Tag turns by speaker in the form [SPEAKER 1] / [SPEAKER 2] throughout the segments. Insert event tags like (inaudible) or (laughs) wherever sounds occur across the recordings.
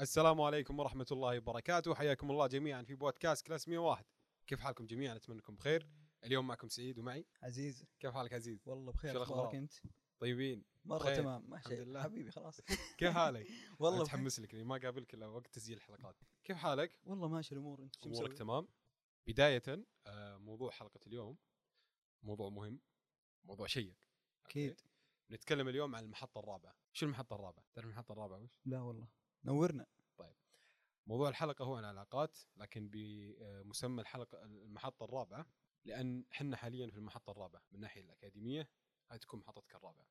[SPEAKER 1] السلام عليكم ورحمة الله وبركاته. حياكم الله جميعا في بودكاست كلاس 101 كيف حالكم جميعا؟ أتمنى أنكم بخير. اليوم معكم سعيد ومعي.
[SPEAKER 2] عزيز.
[SPEAKER 1] كيف حالك عزيز؟
[SPEAKER 2] والله
[SPEAKER 1] شو
[SPEAKER 2] بخير
[SPEAKER 1] الأخبار؟
[SPEAKER 2] أخبارك أنت؟
[SPEAKER 1] طيبين.
[SPEAKER 2] مرة
[SPEAKER 1] بخير.
[SPEAKER 2] تمام. ما
[SPEAKER 1] الحمد
[SPEAKER 2] شيء
[SPEAKER 1] لله.
[SPEAKER 2] حبيبي خلاص. (laughs)
[SPEAKER 1] كيف حالك؟ (laughs)
[SPEAKER 2] والله.
[SPEAKER 1] متحمس لك ما قابلك إلا وقت تسجيل الحلقات. كيف حالك؟
[SPEAKER 2] والله ماشي الأمور. أنت شو
[SPEAKER 1] أمورك
[SPEAKER 2] مسوي؟
[SPEAKER 1] تمام. بداية آه، موضوع حلقة اليوم. موضوع مهم. موضوع شيق. أكيد؟ نتكلم اليوم عن المحطة الرابعة. شو المحطة الرابعة؟ تعرف المحطة الرابعة وش؟
[SPEAKER 2] لا والله. نورنا.
[SPEAKER 1] موضوع الحلقة هو عن العلاقات لكن بمسمى الحلقة المحطة الرابعة لأن حنا حاليا في المحطة الرابعة من الناحية الأكاديمية هاي تكون محطتك الرابعة.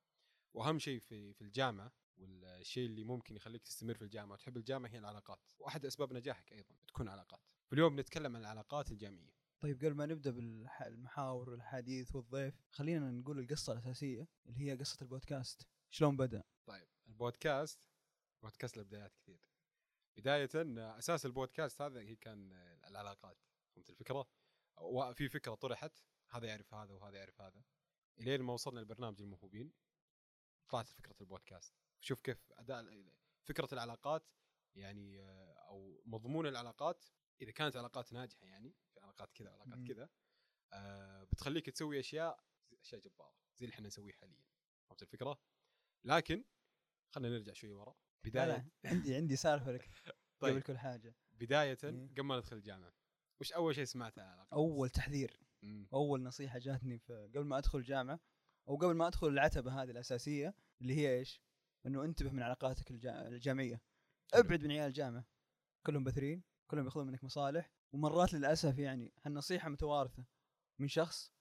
[SPEAKER 1] وأهم شيء في في الجامعة والشيء اللي ممكن يخليك تستمر في الجامعة وتحب الجامعة هي العلاقات. وأحد أسباب نجاحك أيضا تكون علاقات. فاليوم نتكلم عن العلاقات الجامعية.
[SPEAKER 2] طيب قبل ما نبدأ بالمحاور والحديث والضيف خلينا نقول القصة الأساسية اللي هي قصة البودكاست. شلون بدأ؟
[SPEAKER 1] طيب البودكاست بودكاست له بدايات كثير بداية أساس البودكاست هذا هي كان العلاقات فهمت الفكرة؟ وفي فكرة طرحت هذا يعرف هذا وهذا يعرف هذا إلين ما وصلنا لبرنامج الموهوبين طلعت فكرة البودكاست شوف كيف أداء فكرة العلاقات يعني آه، أو مضمون العلاقات إذا كانت علاقات ناجحة يعني في علاقات كذا علاقات. كذا آه، بتخليك تسوي أشياء أشياء جبارة زي اللي إحنا نسويه حاليا فهمت الفكرة؟ لكن خلينا نرجع شوي ورا
[SPEAKER 2] لا لا عندي عندي سالفة لك (laughs) قبل
[SPEAKER 1] طيب
[SPEAKER 2] كل حاجة
[SPEAKER 1] بداية
[SPEAKER 2] مم.
[SPEAKER 1] قبل ما ندخل الجامعة وش أول شيء سمعته عن العلاقات؟
[SPEAKER 2] أول تحذير
[SPEAKER 1] مم.
[SPEAKER 2] أول نصيحة جاتني قبل ما أدخل الجامعة أو قبل ما أدخل العتبة هذه الأساسية اللي هي إيش؟ إنه انتبه من علاقاتك الجا-
[SPEAKER 1] الجامعية.
[SPEAKER 2] أبعد من عيال الجامعة كلهم بثرين كلهم بياخذون منك مصالح ومرات للأسف يعني هالنصيحة متوارثة من شخص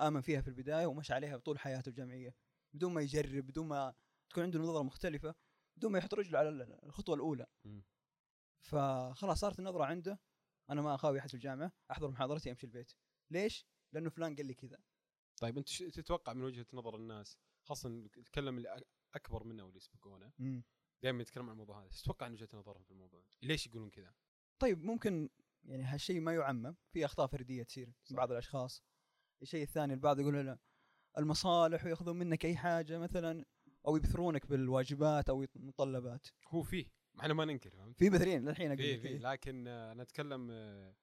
[SPEAKER 2] آمن فيها في البداية ومشى عليها طول حياته الجامعية بدون ما يجرب بدون ما تكون عنده نظرة مختلفة بدون ما يحط رجله على ال- الخطوة
[SPEAKER 1] الأولى.
[SPEAKER 2] فخلاص صارت النظرة عنده أنا ما أخاوي أحد في الجامعة أحضر محاضرتي أمشي البيت ليش؟ لأنه فلان قال لي كذا
[SPEAKER 1] طيب شو تتوقع من وجهة نظر الناس خاصة نتكلم اللي أكبر منا واللي يسبقونا دائما يتكلم عن الموضوع هذا تتوقع من وجهة نظرهم في الموضوع؟ ليش يقولون كذا؟
[SPEAKER 2] طيب ممكن يعني هالشيء ما يعمم في أخطاء فردية تصير
[SPEAKER 1] صح.
[SPEAKER 2] من بعض الأشخاص الشيء الثاني البعض يقول لا المصالح ويأخذون منك أي حاجة مثلا أو يبثرونك بالواجبات أو المتطلبات
[SPEAKER 1] هو فيه ما إحنا ما ننكر فهمت؟
[SPEAKER 2] في بثرين للحين أقول
[SPEAKER 1] فيه فيه. لكن أنا أتكلم آه،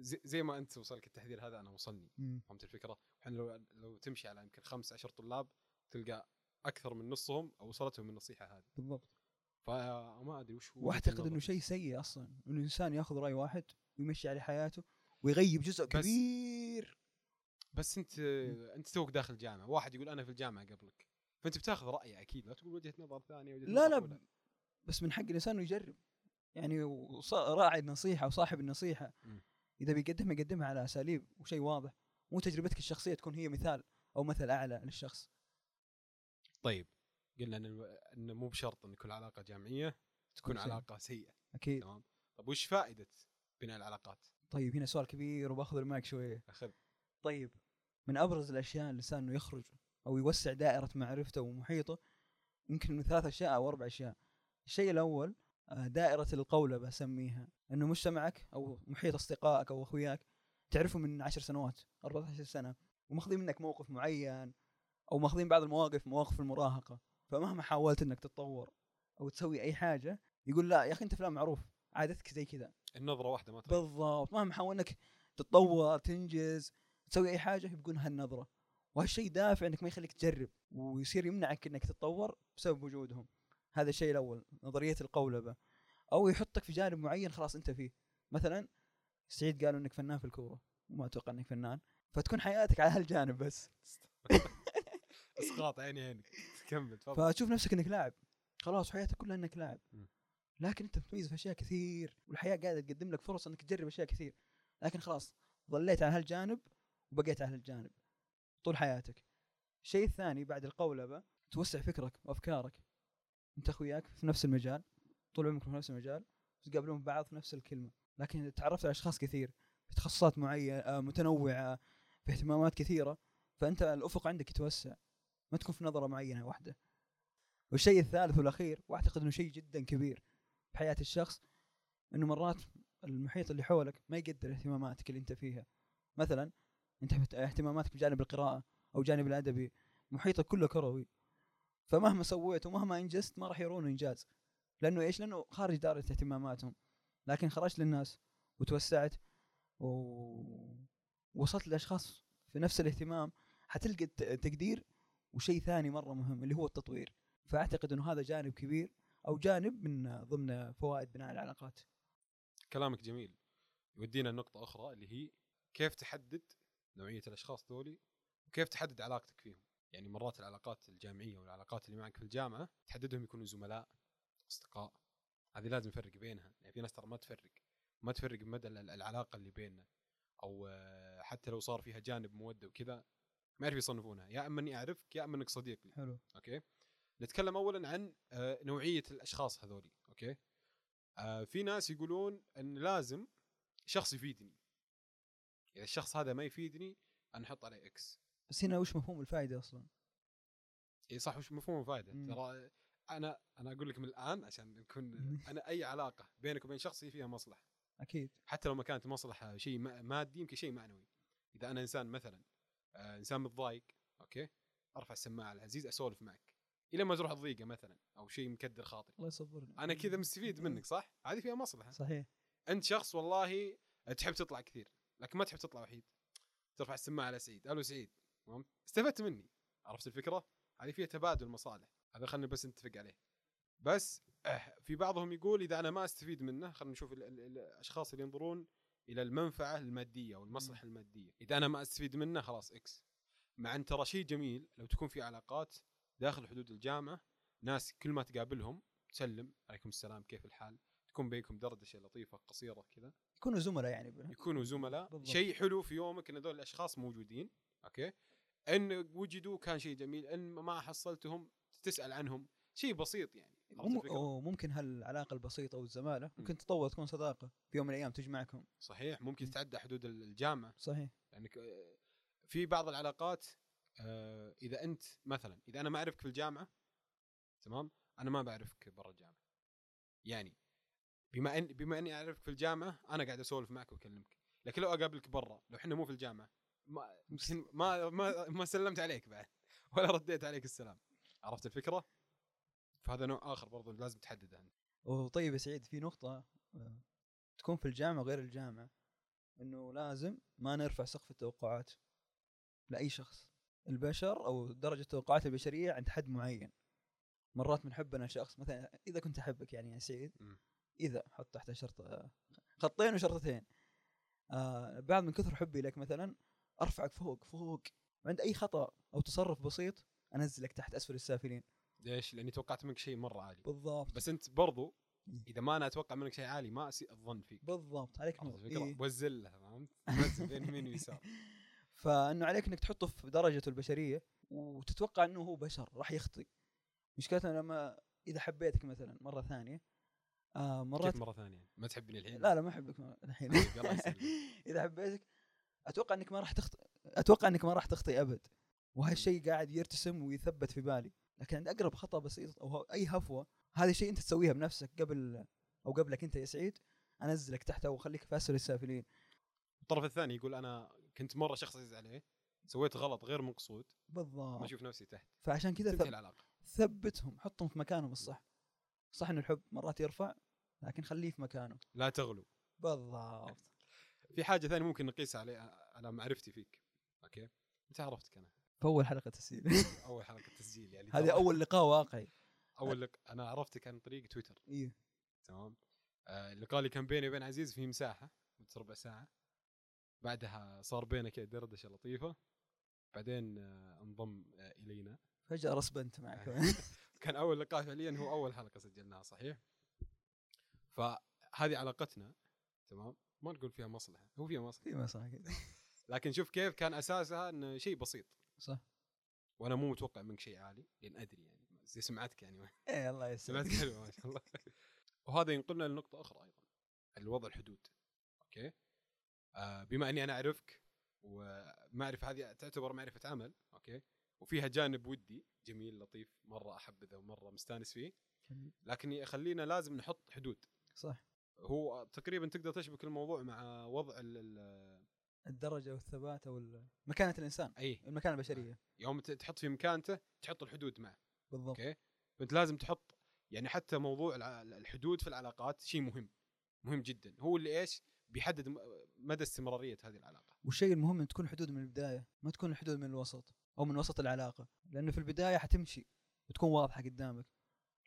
[SPEAKER 1] زي, ما أنت وصلك التحذير هذا أنا وصلني
[SPEAKER 2] مم.
[SPEAKER 1] فهمت الفكرة؟ إحنا لو لو تمشي على يمكن خمس عشر طلاب تلقى أكثر من نصهم أو وصلتهم النصيحة هذه
[SPEAKER 2] بالضبط
[SPEAKER 1] فما أدري وش هو
[SPEAKER 2] واعتقد. إنه شيء سيء أصلا إنه الانسان يأخذ رأي واحد ويمشي عليه حياته ويغيب جزء
[SPEAKER 1] بس-
[SPEAKER 2] كبير
[SPEAKER 1] بس أنت أنت توك داخل الجامعة واحد يقول أنا في الجامعة قبلك فأنت بتاخذ رايه أكيد لا تقول وجهة نظر ثانية وجهة
[SPEAKER 2] لا
[SPEAKER 1] نظر
[SPEAKER 2] لا
[SPEAKER 1] أولى.
[SPEAKER 2] بس من حق الإنسان إنه يجرب. يعني وص- راعي النصيحة وصاحب النصيحة.
[SPEAKER 1] مم.
[SPEAKER 2] إذا بيقدمها يقدمها على أساليب وشيء واضح. مو تجربتك الشخصية تكون هي مثال أو مثل أعلى للشخص.
[SPEAKER 1] طيب قلنا إن الو- إن مو بشرط إن كل علاقة جامعية تكون
[SPEAKER 2] سيئة.
[SPEAKER 1] علاقة سيئة.
[SPEAKER 2] أكيد.
[SPEAKER 1] تمام؟ طيب وش فائدة بناء العلاقات؟
[SPEAKER 2] طيب هنا سؤال كبير وبأخذ المايك شوية.
[SPEAKER 1] أخذ.
[SPEAKER 2] طيب من أبرز الأشياء الإنسان إنه يخرج أو يوسع دائرة معرفته ومحيطه يمكن من ثلاث أشياء أو أربع أشياء. الشيء الأول آه، دائرة القولة بسميها. إنه مجتمعك أو محيط أصدقائك أو أخوياك تعرفهم من عشر سنوات 14 سنة وماخذين منك موقف معين أو ماخذين بعض المواقف مواقف المراهقة. فمهما حاولت إنك تتطور أو تسوي أي حاجة يقول لا يا أخي أنت فلان معروف عادتك زي كذا.
[SPEAKER 1] النظرة واحدة ما
[SPEAKER 2] بالضبط. مهما حاول إنك تتطور تنجز تسوي أي حاجة يبقون هالنظرة. وهالشيء دافع إنك ما يخليك تجرب ويصير يمنعك إنك تتطور بسبب وجودهم. هذا الشيء الأول نظرية القولبة. أو يحطك في جانب معين خلاص أنت فيه. مثلا سعيد قالوا إنك فنان في الكورة. وما أتوقع إنك فنان. فتكون حياتك على هالجانب بس. (laughs)
[SPEAKER 1] أسقاط عيني عينك. كمل تفضل.
[SPEAKER 2] فتشوف نفسك إنك لاعب. خلاص حياتك كلها إنك لاعب. لكن أنت متميز في أشياء كثير والحياة قاعدة تقدم لك فرص إنك تجرب أشياء كثير. لكن خلاص ظليت على هالجانب وبقيت على هالجانب. طول حياتك. الشيء الثاني بعد القولبه توسع فكرك وأفكارك. أنت أخوياك في نفس المجال طول عمركم في نفس المجال تقابلون بعض في نفس الكلمة. لكن تعرفت على أشخاص كثير في تخصصات معينة آه، متنوعة في اهتمامات كثيرة فأنت الأفق عندك يتوسع. ما تكون في نظرة معينة واحدة. والشيء الثالث والأخير وأعتقد إنه شيء جدا كبير في حياة الشخص إنه مرات المحيط اللي حولك ما يقدر اهتماماتك اللي أنت فيها. مثلا انت اهتماماتك بجانب القراءة أو جانب الادبي محيطك كله كروي. فمهما سويت ومهما إنجزت ما راح يرون إنجاز. لأنه إيش؟ لأنه خارج دائره اهتماماتهم. لكن خرجت للناس وتوسعت ووصلت لأشخاص في نفس الاهتمام حتلقى التقدير وشيء ثاني مرة مهم اللي هو التطوير. فأعتقد إنه هذا جانب كبير أو جانب من ضمن فوائد بناء العلاقات.
[SPEAKER 1] كلامك جميل. يودينا لنقطة أخرى اللي هي كيف تحدد نوعية الأشخاص ذولي وكيف تحدد علاقتك فيهم؟ يعني مرات العلاقات الجامعية والعلاقات اللي معك في الجامعة تحددهم يكونوا زملاء أصدقاء هذه لازم نفرق بينها يعني في ناس ترى ما تفرق ما تفرق بمدى ال- العلاقة اللي بيننا أو آه، حتى لو صار فيها جانب مودة وكذا ما يعرف يصنفونها يا إما إني أعرفك يا إما إنك صديق لي.
[SPEAKER 2] حلو.
[SPEAKER 1] okay؟ نتكلم اولا عن آه، نوعية الأشخاص هذولي okay؟ آه، في ناس يقولون إن لازم شخص يفيدني. إذا الشخص هذا ما يفيدني أنا أحط عليه X
[SPEAKER 2] بس هنا وش مفهوم الفائده أصلا؟
[SPEAKER 1] إي صح وش مفهوم الفائده. ترى أنا أنا أقول لك من الآن عشان نكون. (laughs) أنا أي علاقة بينك وبين شخص هي فيها مصلحة.
[SPEAKER 2] أكيد.
[SPEAKER 1] حتى لو ما كانت مصلحة شيء ما- مادي يمكن شيء معنوي. إذا أنا إنسان مثلا آه إنسان متضايق okay؟ أرفع السماعة على عزيز أسولف معك. إلى ما تروح الضيقة مثلا أو شيء مكدر خاطري.
[SPEAKER 2] الله يصبرنا
[SPEAKER 1] أنا كذا مستفيد منك صح؟ هذه فيها مصلحة.
[SPEAKER 2] صحيح.
[SPEAKER 1] أنت شخص والله تحب تطلع كثير. لكن ما تحب تطلع وحيد. ترفع السماعة على سعيد. ألو سعيد. تمام؟ استفدت مني. عرفت الفكرة؟ هذه فيها تبادل مصالح. هذا خلينا بس نتفق عليه. بس آه، في بعضهم يقول إذا أنا ما أستفيد منه خلينا نشوف ال- ال- الأشخاص اللي ينظرون إلى المنفعة المادية أو المصلحة المادية. إذا أنا ما أستفيد منه خلاص إكس مع إن ترى شيء جميل لو تكون في علاقات داخل حدود الجامعة ناس كل ما تقابلهم تسلم. عليكم السلام كيف الحال؟ تكون بينكم دردشة لطيفة قصيرة كذا.
[SPEAKER 2] يكونوا زملاء يعني
[SPEAKER 1] يكونوا زملاء. شيء حلو في يومك إن هذول الأشخاص موجودين أوكي؟ إن وجدوا كان شيء جميل إن ما حصلتهم تسأل عنهم. شيء بسيط يعني؟
[SPEAKER 2] وممكن هالعلاقة البسيطة والزمالة ممكن تتطور تكون صداقة في يوم من الأيام تجمعكم.
[SPEAKER 1] صحيح ممكن
[SPEAKER 2] مم.
[SPEAKER 1] تتعدى حدود ال- الجامعة.
[SPEAKER 2] صحيح.
[SPEAKER 1] لانك آه، في بعض العلاقات آه، إذا أنت مثلا إذا أنا ما أعرفك في الجامعة تمام؟ أنا ما بعرفك برا الجامعة. يعني بما ان بما إني أعرفك في الجامعة أنا قاعد أسولف معك وأكلمك. لكن لو أقابلك برا لو إحنا مو في الجامعة ما ما ما ما سلمت عليك بعد ولا رديت عليك السلام. عرفت الفكرة؟ فهذا نوع آخر برضو لازم تحدده أنت.
[SPEAKER 2] وطيب يا سعيد في نقطة آه، تكون في الجامعة وغير الجامعة إنه لازم ما نرفع سقف التوقعات لأي شخص. البشر أو درجة التوقعات البشرية عند حد معين. مرات من حبنا شخص مثلا إذا كنت أحبك يعني يا سعيد. إذا حط تحت شرط خطين وشرطتين آه بعد من كثر حبي لك مثلا أرفعك فوق فوق وعند أي خطأ أو تصرف بسيط أنزلك تحت أسفل السافلين
[SPEAKER 1] ليش؟ لأني توقعت منك شيء مرة عالي
[SPEAKER 2] بالضبط
[SPEAKER 1] بس أنت برضو. إذا ما أنا أتوقع منك شيء عالي ما أسيء الظن فيك
[SPEAKER 2] بالضبط عليك نور؟ إيه.
[SPEAKER 1] بوزلها فهمت؟ (laughs) نزل بين يمين ويسار (laughs)
[SPEAKER 2] فإنه عليك إنك تحطه في درجته البشرية وتتوقع إنه هو بشر راح يخطئ مشكلتنا لما إذا حبيتك مثلا مرة ثانية آه مرات
[SPEAKER 1] كيف مرة ثانية؟ ما تحبني الحين؟
[SPEAKER 2] لا لا ما أحبك (laughs) الحين.
[SPEAKER 1] طيب،. (laughs)
[SPEAKER 2] إذا حبيتك أتوقع إنك ما راح تخطئ أتوقع إنك ما راح تخطئ أبد. وهالشيء قاعد يرتسم ويثبت في بالي. لكن عند أقرب خطأ بسيط أو أي هفوة هذا شيء أنت تسويها بنفسك قبل أو قبلك أنت يا سعيد أنزلك تحت وأخليك في اسفل السافلين.
[SPEAKER 1] الطرف الثاني يقول أنا كنت مرة شخص عزيز عليه سويت غلط غير مقصود ما
[SPEAKER 2] بالضبط.
[SPEAKER 1] أشوف نفسي تحت.
[SPEAKER 2] فعشان كذا ثب-
[SPEAKER 1] العلاقة.
[SPEAKER 2] ثبتهم حطهم في مكانهم الصح. صح ان الحب مرات يرفع لكن خليه في مكانه.
[SPEAKER 1] لا تغلو.
[SPEAKER 2] بالضبط.
[SPEAKER 1] في حاجة ثانية ممكن نقيسها على على معرفتي فيك. أوكي؟ متى عرفتك أنا؟
[SPEAKER 2] في أول حلقة تسجيل. (laughs)
[SPEAKER 1] أول حلقة تسجيل يعني.
[SPEAKER 2] هذه أول لقاء واقعي.
[SPEAKER 1] أول لك أنا عرفتك عن طريق تويتر.
[SPEAKER 2] إيه.
[SPEAKER 1] تمام. آه اللقاء اللي كان بيني وبين عزيز في مساحة مدة ربع ساعة. بعدها صار بيننا كذا دردشة لطيفة. بعدين آه انضم آه إلينا.
[SPEAKER 2] فجأة رسبنت معك. (laughs)
[SPEAKER 1] كان أول لقاء فعليا هو أول حلقة سجلناها صحيح؟ فهذه علاقتنا تمام؟ ما نقول فيها مصلحة هو فيها مصلحة.
[SPEAKER 2] في كذا (laughs)
[SPEAKER 1] لكن شوف كيف كان أساسها انه شيء بسيط.
[SPEAKER 2] صح.
[SPEAKER 1] وأنا مو متوقع منك شيء عالي لأن أدري يعني زي سمعتك يعني.
[SPEAKER 2] إيه الله يسلمك.
[SPEAKER 1] سمعتك حلوة ما شاء الله. وهذا ينقلنا لنقطة أخرى أيضا لوضع الحدود okay؟ آه بما إني أنا أعرفك ومعرفة هذه تعتبر معرفة عمل أوكي؟ وفيها جانب ودي جميل لطيف مرة أحبذه ومرة مستانس فيه. لكن خلينا لازم نحط حدود.
[SPEAKER 2] صح.
[SPEAKER 1] هو تقريبا تقدر تشبك الموضوع مع وضع ال ال
[SPEAKER 2] الدرجة والثبات أو مكانة الإنسان.
[SPEAKER 1] إي.
[SPEAKER 2] المكانة البشرية.
[SPEAKER 1] يوم ت- تحط في مكانته تحط الحدود معه.
[SPEAKER 2] بالضبط.
[SPEAKER 1] أوكي؟ فأنت لازم تحط يعني حتى موضوع الحدود في العلاقات شيء مهم. مهم جدا. هو اللي إيش؟ بيحدد مدى استمرارية هذه العلاقة.
[SPEAKER 2] والشيء المهم إن تكون الحدود من البداية ما تكون الحدود من الوسط. أو من وسط العلاقة لأنه في البداية حتمشي وتكون واضحة قدامك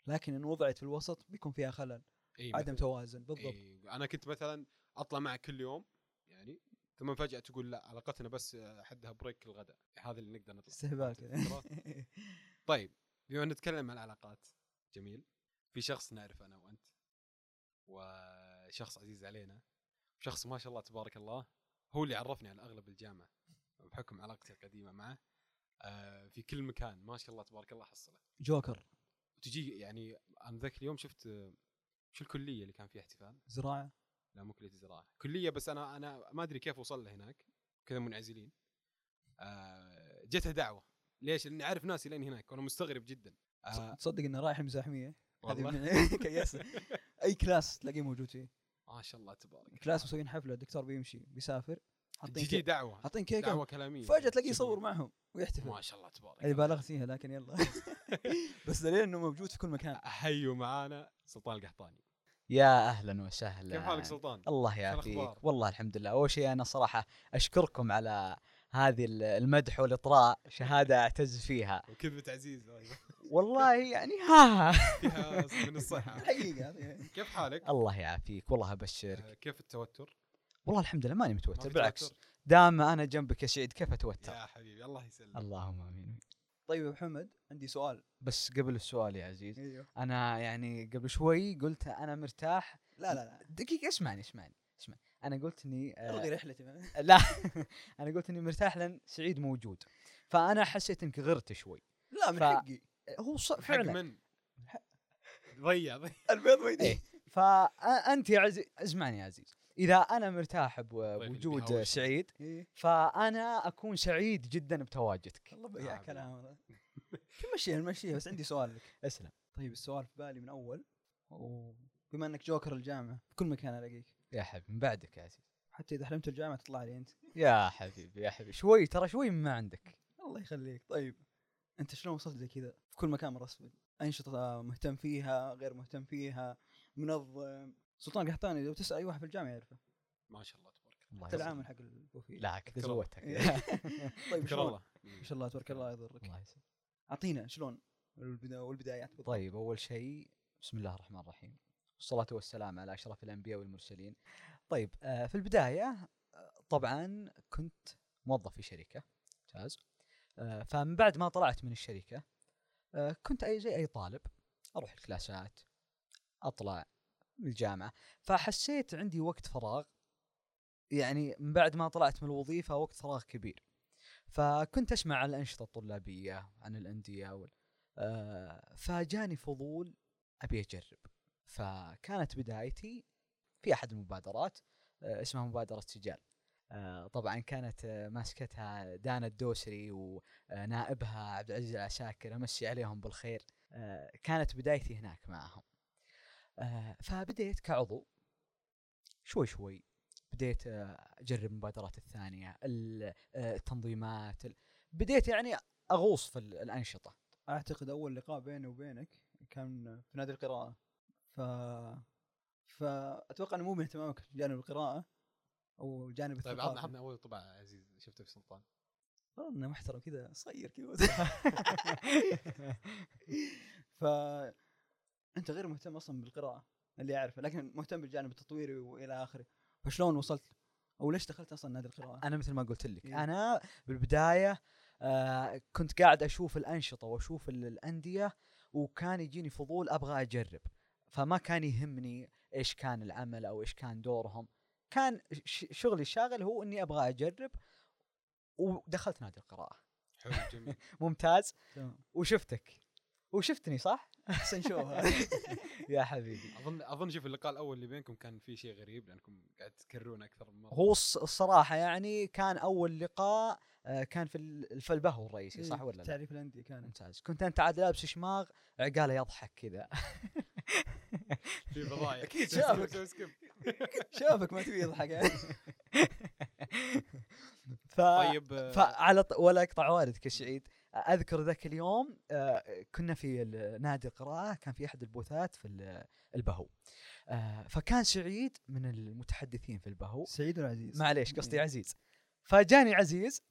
[SPEAKER 2] لكن إن وضعت في الوسط بيكون فيها خلل
[SPEAKER 1] إيه
[SPEAKER 2] عدم. توازن بالضبط
[SPEAKER 1] إيه أنا كنت مثلا أطلع معك كل يوم يعني ثم فجأة تقول لا علاقتنا بس حدها بريك الغداء هذا اللي نقدر نطلع
[SPEAKER 2] استهبال؟ (laughs)
[SPEAKER 1] طيب بما نتكلم عن العلاقات جميل في شخص نعرف أنا وأنت وشخص عزيز علينا شخص ما شاء الله تبارك الله هو اللي عرفني على أغلب الجامعة بحكم علاقتي القديمة معه في كل مكان. ما شاء الله تبارك الله حصله.
[SPEAKER 2] جوكر.
[SPEAKER 1] وتجي يعني أنا ذاك اليوم شفت آه، شو الكلية اللي كان فيها احتفال؟
[SPEAKER 2] زراعة.
[SPEAKER 1] لا مو كلية الزراعه كلية بس أنا أنا ما أدري كيف وصل له هناك. كذا منعزلين. آه جتها دعوة. ليش؟ لأني أعرف ناس لين هناك. وأنا مستغرب جدا. آه
[SPEAKER 2] تصدق إنه رايح المزاحميه هذه
[SPEAKER 1] والله. (laughs)
[SPEAKER 2] كياسه أي كلاس تلاقيه موجود فيه.
[SPEAKER 1] ما شاء الله تبارك.
[SPEAKER 2] كلاس مسوين حفلة الدكتور بيمشي بيسافر. حاطين
[SPEAKER 1] تجي
[SPEAKER 2] كيك
[SPEAKER 1] دعوة
[SPEAKER 2] حاطين كيكة
[SPEAKER 1] دعوة كلامية
[SPEAKER 2] فجأة تلاقيه. يصور معهم ويحتفل
[SPEAKER 1] ما شاء الله تبارك
[SPEAKER 2] اللي
[SPEAKER 1] الله.
[SPEAKER 2] بالغت فيها لكن يلا (laughs) (laughs) بس دليل إنه موجود في كل مكان
[SPEAKER 1] حيوا معانا سلطان القحطاني
[SPEAKER 3] يا أهلا وسهلا
[SPEAKER 1] كيف حالك سلطان؟
[SPEAKER 3] الله يعافيك؟ والله الحمد لله أول شيء أنا صراحة أشكركم على هذه ال- المدح والإطراء شهادة أعتز فيها
[SPEAKER 1] وكذبة عزيز.
[SPEAKER 3] والله (laughs) يعني ها
[SPEAKER 1] من الصحة
[SPEAKER 2] الحقيقة هذه.
[SPEAKER 1] كيف حالك؟
[SPEAKER 3] الله يعافيك والله أبشرك
[SPEAKER 1] آه، كيف التوتر؟
[SPEAKER 3] والله الحمد لله ماني
[SPEAKER 1] ما
[SPEAKER 3] متوتر
[SPEAKER 1] في
[SPEAKER 3] بالعكس؟ دام أنا جنبك يا سعيد كيف أتوتر؟
[SPEAKER 1] يا حبيبي الله يسلمك.
[SPEAKER 3] اللهم آمين.
[SPEAKER 2] طيب يا محمد عندي سؤال
[SPEAKER 3] بس قبل السؤال يا عزيز.
[SPEAKER 2] إيوه.
[SPEAKER 3] أنا يعني قبل شوي قلت أنا مرتاح.
[SPEAKER 2] لا لا لا.
[SPEAKER 3] دقيقة اسمعني اسمعني اسمعني. أنا قلت إني آه،
[SPEAKER 2] ألغي رحلتي. (laughs)
[SPEAKER 3] لا أنا قلت إني مرتاح لأن سعيد موجود. فأنا حسيت إنك غرت شوي.
[SPEAKER 2] لا من
[SPEAKER 3] ف-
[SPEAKER 2] حقي.
[SPEAKER 3] هو ص...
[SPEAKER 1] حق
[SPEAKER 3] فعلا.
[SPEAKER 1] من؟ ضيع ضيع.
[SPEAKER 2] البيض ما يدري
[SPEAKER 3] إيه. فأنت يا عزيز اسمعني يا عزيز. إذا أنا مرتاح بوجود. سعيد
[SPEAKER 2] إيه.
[SPEAKER 3] فأنا أكون سعيد جدا بتواجدك.
[SPEAKER 2] الله بيع
[SPEAKER 1] آه،
[SPEAKER 2] كلام هذا. نمشيها نمشيها بس عندي سؤال لك.
[SPEAKER 3] اسلم.
[SPEAKER 2] طيب السؤال في بالي من أول وبما إنك جوكر الجامعة في كل مكان ألاقيك.
[SPEAKER 3] يا حبيبي من بعدك يا عزيز.
[SPEAKER 2] حتى إذا حلمت الجامعة تطلع لي أنت.
[SPEAKER 3] يا حبيبي يا حبيبي. شوي ترى شوي ما عندك.
[SPEAKER 2] الله يخليك. طيب أنت شلون وصلت زي كذا؟ في كل مكان مرسل أنشطة مهتم فيها غير مهتم فيها منظم سلطان قحطاني لو تسأل أي واحد في الجامعة يعرفه.
[SPEAKER 1] ما شاء الله تبارك الله.
[SPEAKER 3] الله
[SPEAKER 2] حتى. العامل حق البوفيه
[SPEAKER 3] لا كذا. زودتك (laughs)
[SPEAKER 2] طيب
[SPEAKER 1] شكرا
[SPEAKER 2] شلون؟
[SPEAKER 1] الله.
[SPEAKER 2] ما شاء الله تبارك الله يضرك.
[SPEAKER 3] الله يسلمك.
[SPEAKER 2] أعطينا شلون؟ البدا- والبدايات بالضبط.
[SPEAKER 3] طيب أول شيء بسم الله الرحمن الرحيم. والصلاة والسلام على أشرف الأنبياء والمرسلين. طيب آه، في البداية آه، طبعا كنت موظف في شركة. ممتاز. آه، فمن بعد ما طلعت من الشركة كنت اي زي أي طالب أروح الكلاسات أطلع من الجامعة. فحسيت عندي وقت فراغ يعني من بعد ما طلعت من الوظيفة وقت فراغ كبير. فكنت أسمع عن الأنشطة الطلابية عن الأندية وال آه، فجاني فضول أبي أجرب. فكانت بدايتي في أحد المبادرات آه، اسمها مبادرة سجال. آه، طبعا كانت آه، ماسكتها دانا الدوسري ونائبها عبد العزيز العساكر أمسي عليهم بالخير. آه، كانت بدايتي هناك معهم. آه، فبديت كعضو. شوي شوي بديت آه، أجرب المبادرات الثانية ال- آه، التنظيمات ال- بديت يعني أغوص في ال- الأنشطة.
[SPEAKER 2] أعتقد أول لقاء بيني وبينك كان في نادي القراءة. ف فاتوقع إنه مو من اهتمامك جانب القراءة أو جانب
[SPEAKER 1] طيب عطنا عطنا أول طبع عزيز شفته في سلطان.
[SPEAKER 2] والله إنه محترم كذا صير كذا. (laughs) (laughs) ف أنت غير مهتم أصلا بالقراءة اللي أعرفه لكن مهتم بالجانب التطويري وإلى آخره. فشلون وصلت؟ أو ليش دخلت أصلا نادي القراءة؟
[SPEAKER 3] أنا مثل ما قلت لك
[SPEAKER 2] إيه.
[SPEAKER 3] أنا بالبداية آه كنت قاعد أشوف الأنشطة وأشوف ال- الأندية وكان يجيني فضول أبغى أجرب. فما كان يهمني إيش كان العمل أو إيش كان دورهم. كان ش- شغلي الشاغل هو إني أبغى أجرب ودخلت نادي القراءة.
[SPEAKER 1] حلو جميل. (laughs)
[SPEAKER 3] ممتاز.
[SPEAKER 2] تمام.
[SPEAKER 3] وشفتك. وشفتني صح؟
[SPEAKER 2] احسن شو (laughs)
[SPEAKER 3] يا حبيبي.
[SPEAKER 1] أظن أظن شوف اللقاء الأول اللي بينكم كان في شيء غريب لأنكم قاعد تكررون أكثر من مرة.
[SPEAKER 3] هو الص- الصراحة يعني كان أول لقاء آه، كان في ال- في البهو الرئيسي صح ولا لا؟
[SPEAKER 2] تعريف الأندية كانت
[SPEAKER 3] ممتاز. كنت أنت عاد لابس شماغ عقاله يضحك كذا. (laughs)
[SPEAKER 1] في فضايح سوي (laughs)
[SPEAKER 2] شافك. شافك ما تبي يضحك. يعني.
[SPEAKER 3] ف...
[SPEAKER 1] طيب آه،
[SPEAKER 3] فعلى ط... ولا اقطع والدك يا سعيد أذكر ذاك اليوم آه، كنا في نادي القراءة كان في أحد البوثات في ال- البهو. آه، فكان سعيد من المتحدثين في البهو.
[SPEAKER 2] سعيد ولا عزيز؟
[SPEAKER 3] معليش قصدي. عزيز. فجاني عزيز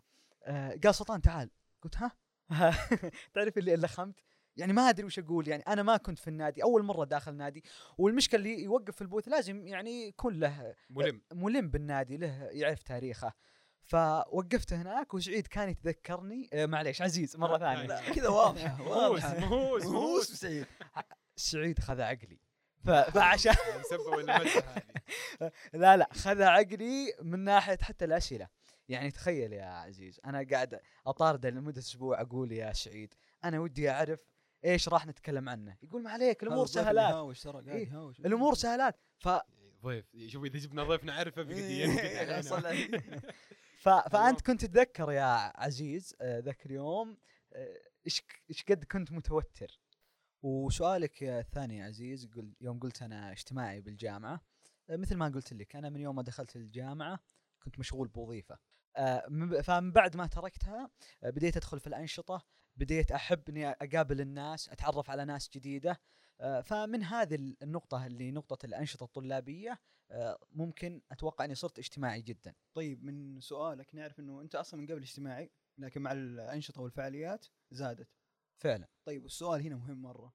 [SPEAKER 3] آه، قال سلطان تعال. قلت ها؟ (laughs) تعرف اللي لخمت يعني ما أدري وش أقول يعني أنا ما كنت في النادي أول مرة داخل نادي. والمشكلة اللي يوقف في البوث لازم يعني يكون له
[SPEAKER 1] ملم.
[SPEAKER 3] ملم بالنادي له يعرف تاريخه. فوقفت هناك وسعيد كان يتذكرني؟ آه معليش عزيز مرة
[SPEAKER 2] ثانية. كذا واضحه
[SPEAKER 1] مهووس (laughs)
[SPEAKER 2] واضحه
[SPEAKER 1] مهووس
[SPEAKER 2] مهووس.
[SPEAKER 1] مهوس
[SPEAKER 2] سعيد
[SPEAKER 3] سعيد خذ عقلي. فعشان (laughs)
[SPEAKER 1] هذه؟ (laughs)
[SPEAKER 3] لا لا خذ عقلي من ناحية حتى الاسئله يعني تخيل يا عزيز أنا قاعد اطارده لمدة أسبوع أقول يا سعيد أنا ودي أعرف إيش راح نتكلم عنه. يقول ما عليك
[SPEAKER 2] الأمور
[SPEAKER 3] سهلات.
[SPEAKER 2] يهاوش ترى قاعد
[SPEAKER 3] إيه،
[SPEAKER 2] يهاوش
[SPEAKER 3] الأمور سهلات. ف...
[SPEAKER 1] ضيف شوف إذا جبنا ضيف نعرفه بيقدر
[SPEAKER 3] ف... فأنت كنت تتذكر يا عزيز آه، ذاك اليوم آه، إيش إيش قد كنت متوتر؟ وسؤالك الثاني يا عزيز قل يوم قلت أنا اجتماعي بالجامعة آه، مثل ما قلت لك أنا من يوم ما دخلت الجامعة كنت مشغول بوظيفة فمن بعد ما تركتها بديت أدخل في الأنشطة بديت أحب إني أقابل الناس أتعرف على ناس جديدة فمن هذه ال- النقطة اللي نقطة الأنشطة الطلابية آه، ممكن أتوقع إني صرت اجتماعي جدا.
[SPEAKER 2] طيب من سؤالك نعرف إنه أنت أصلا من قبل اجتماعي لكن مع الأنشطة والفعاليات زادت.
[SPEAKER 3] فعلا.
[SPEAKER 2] طيب السؤال هنا مهم مرة.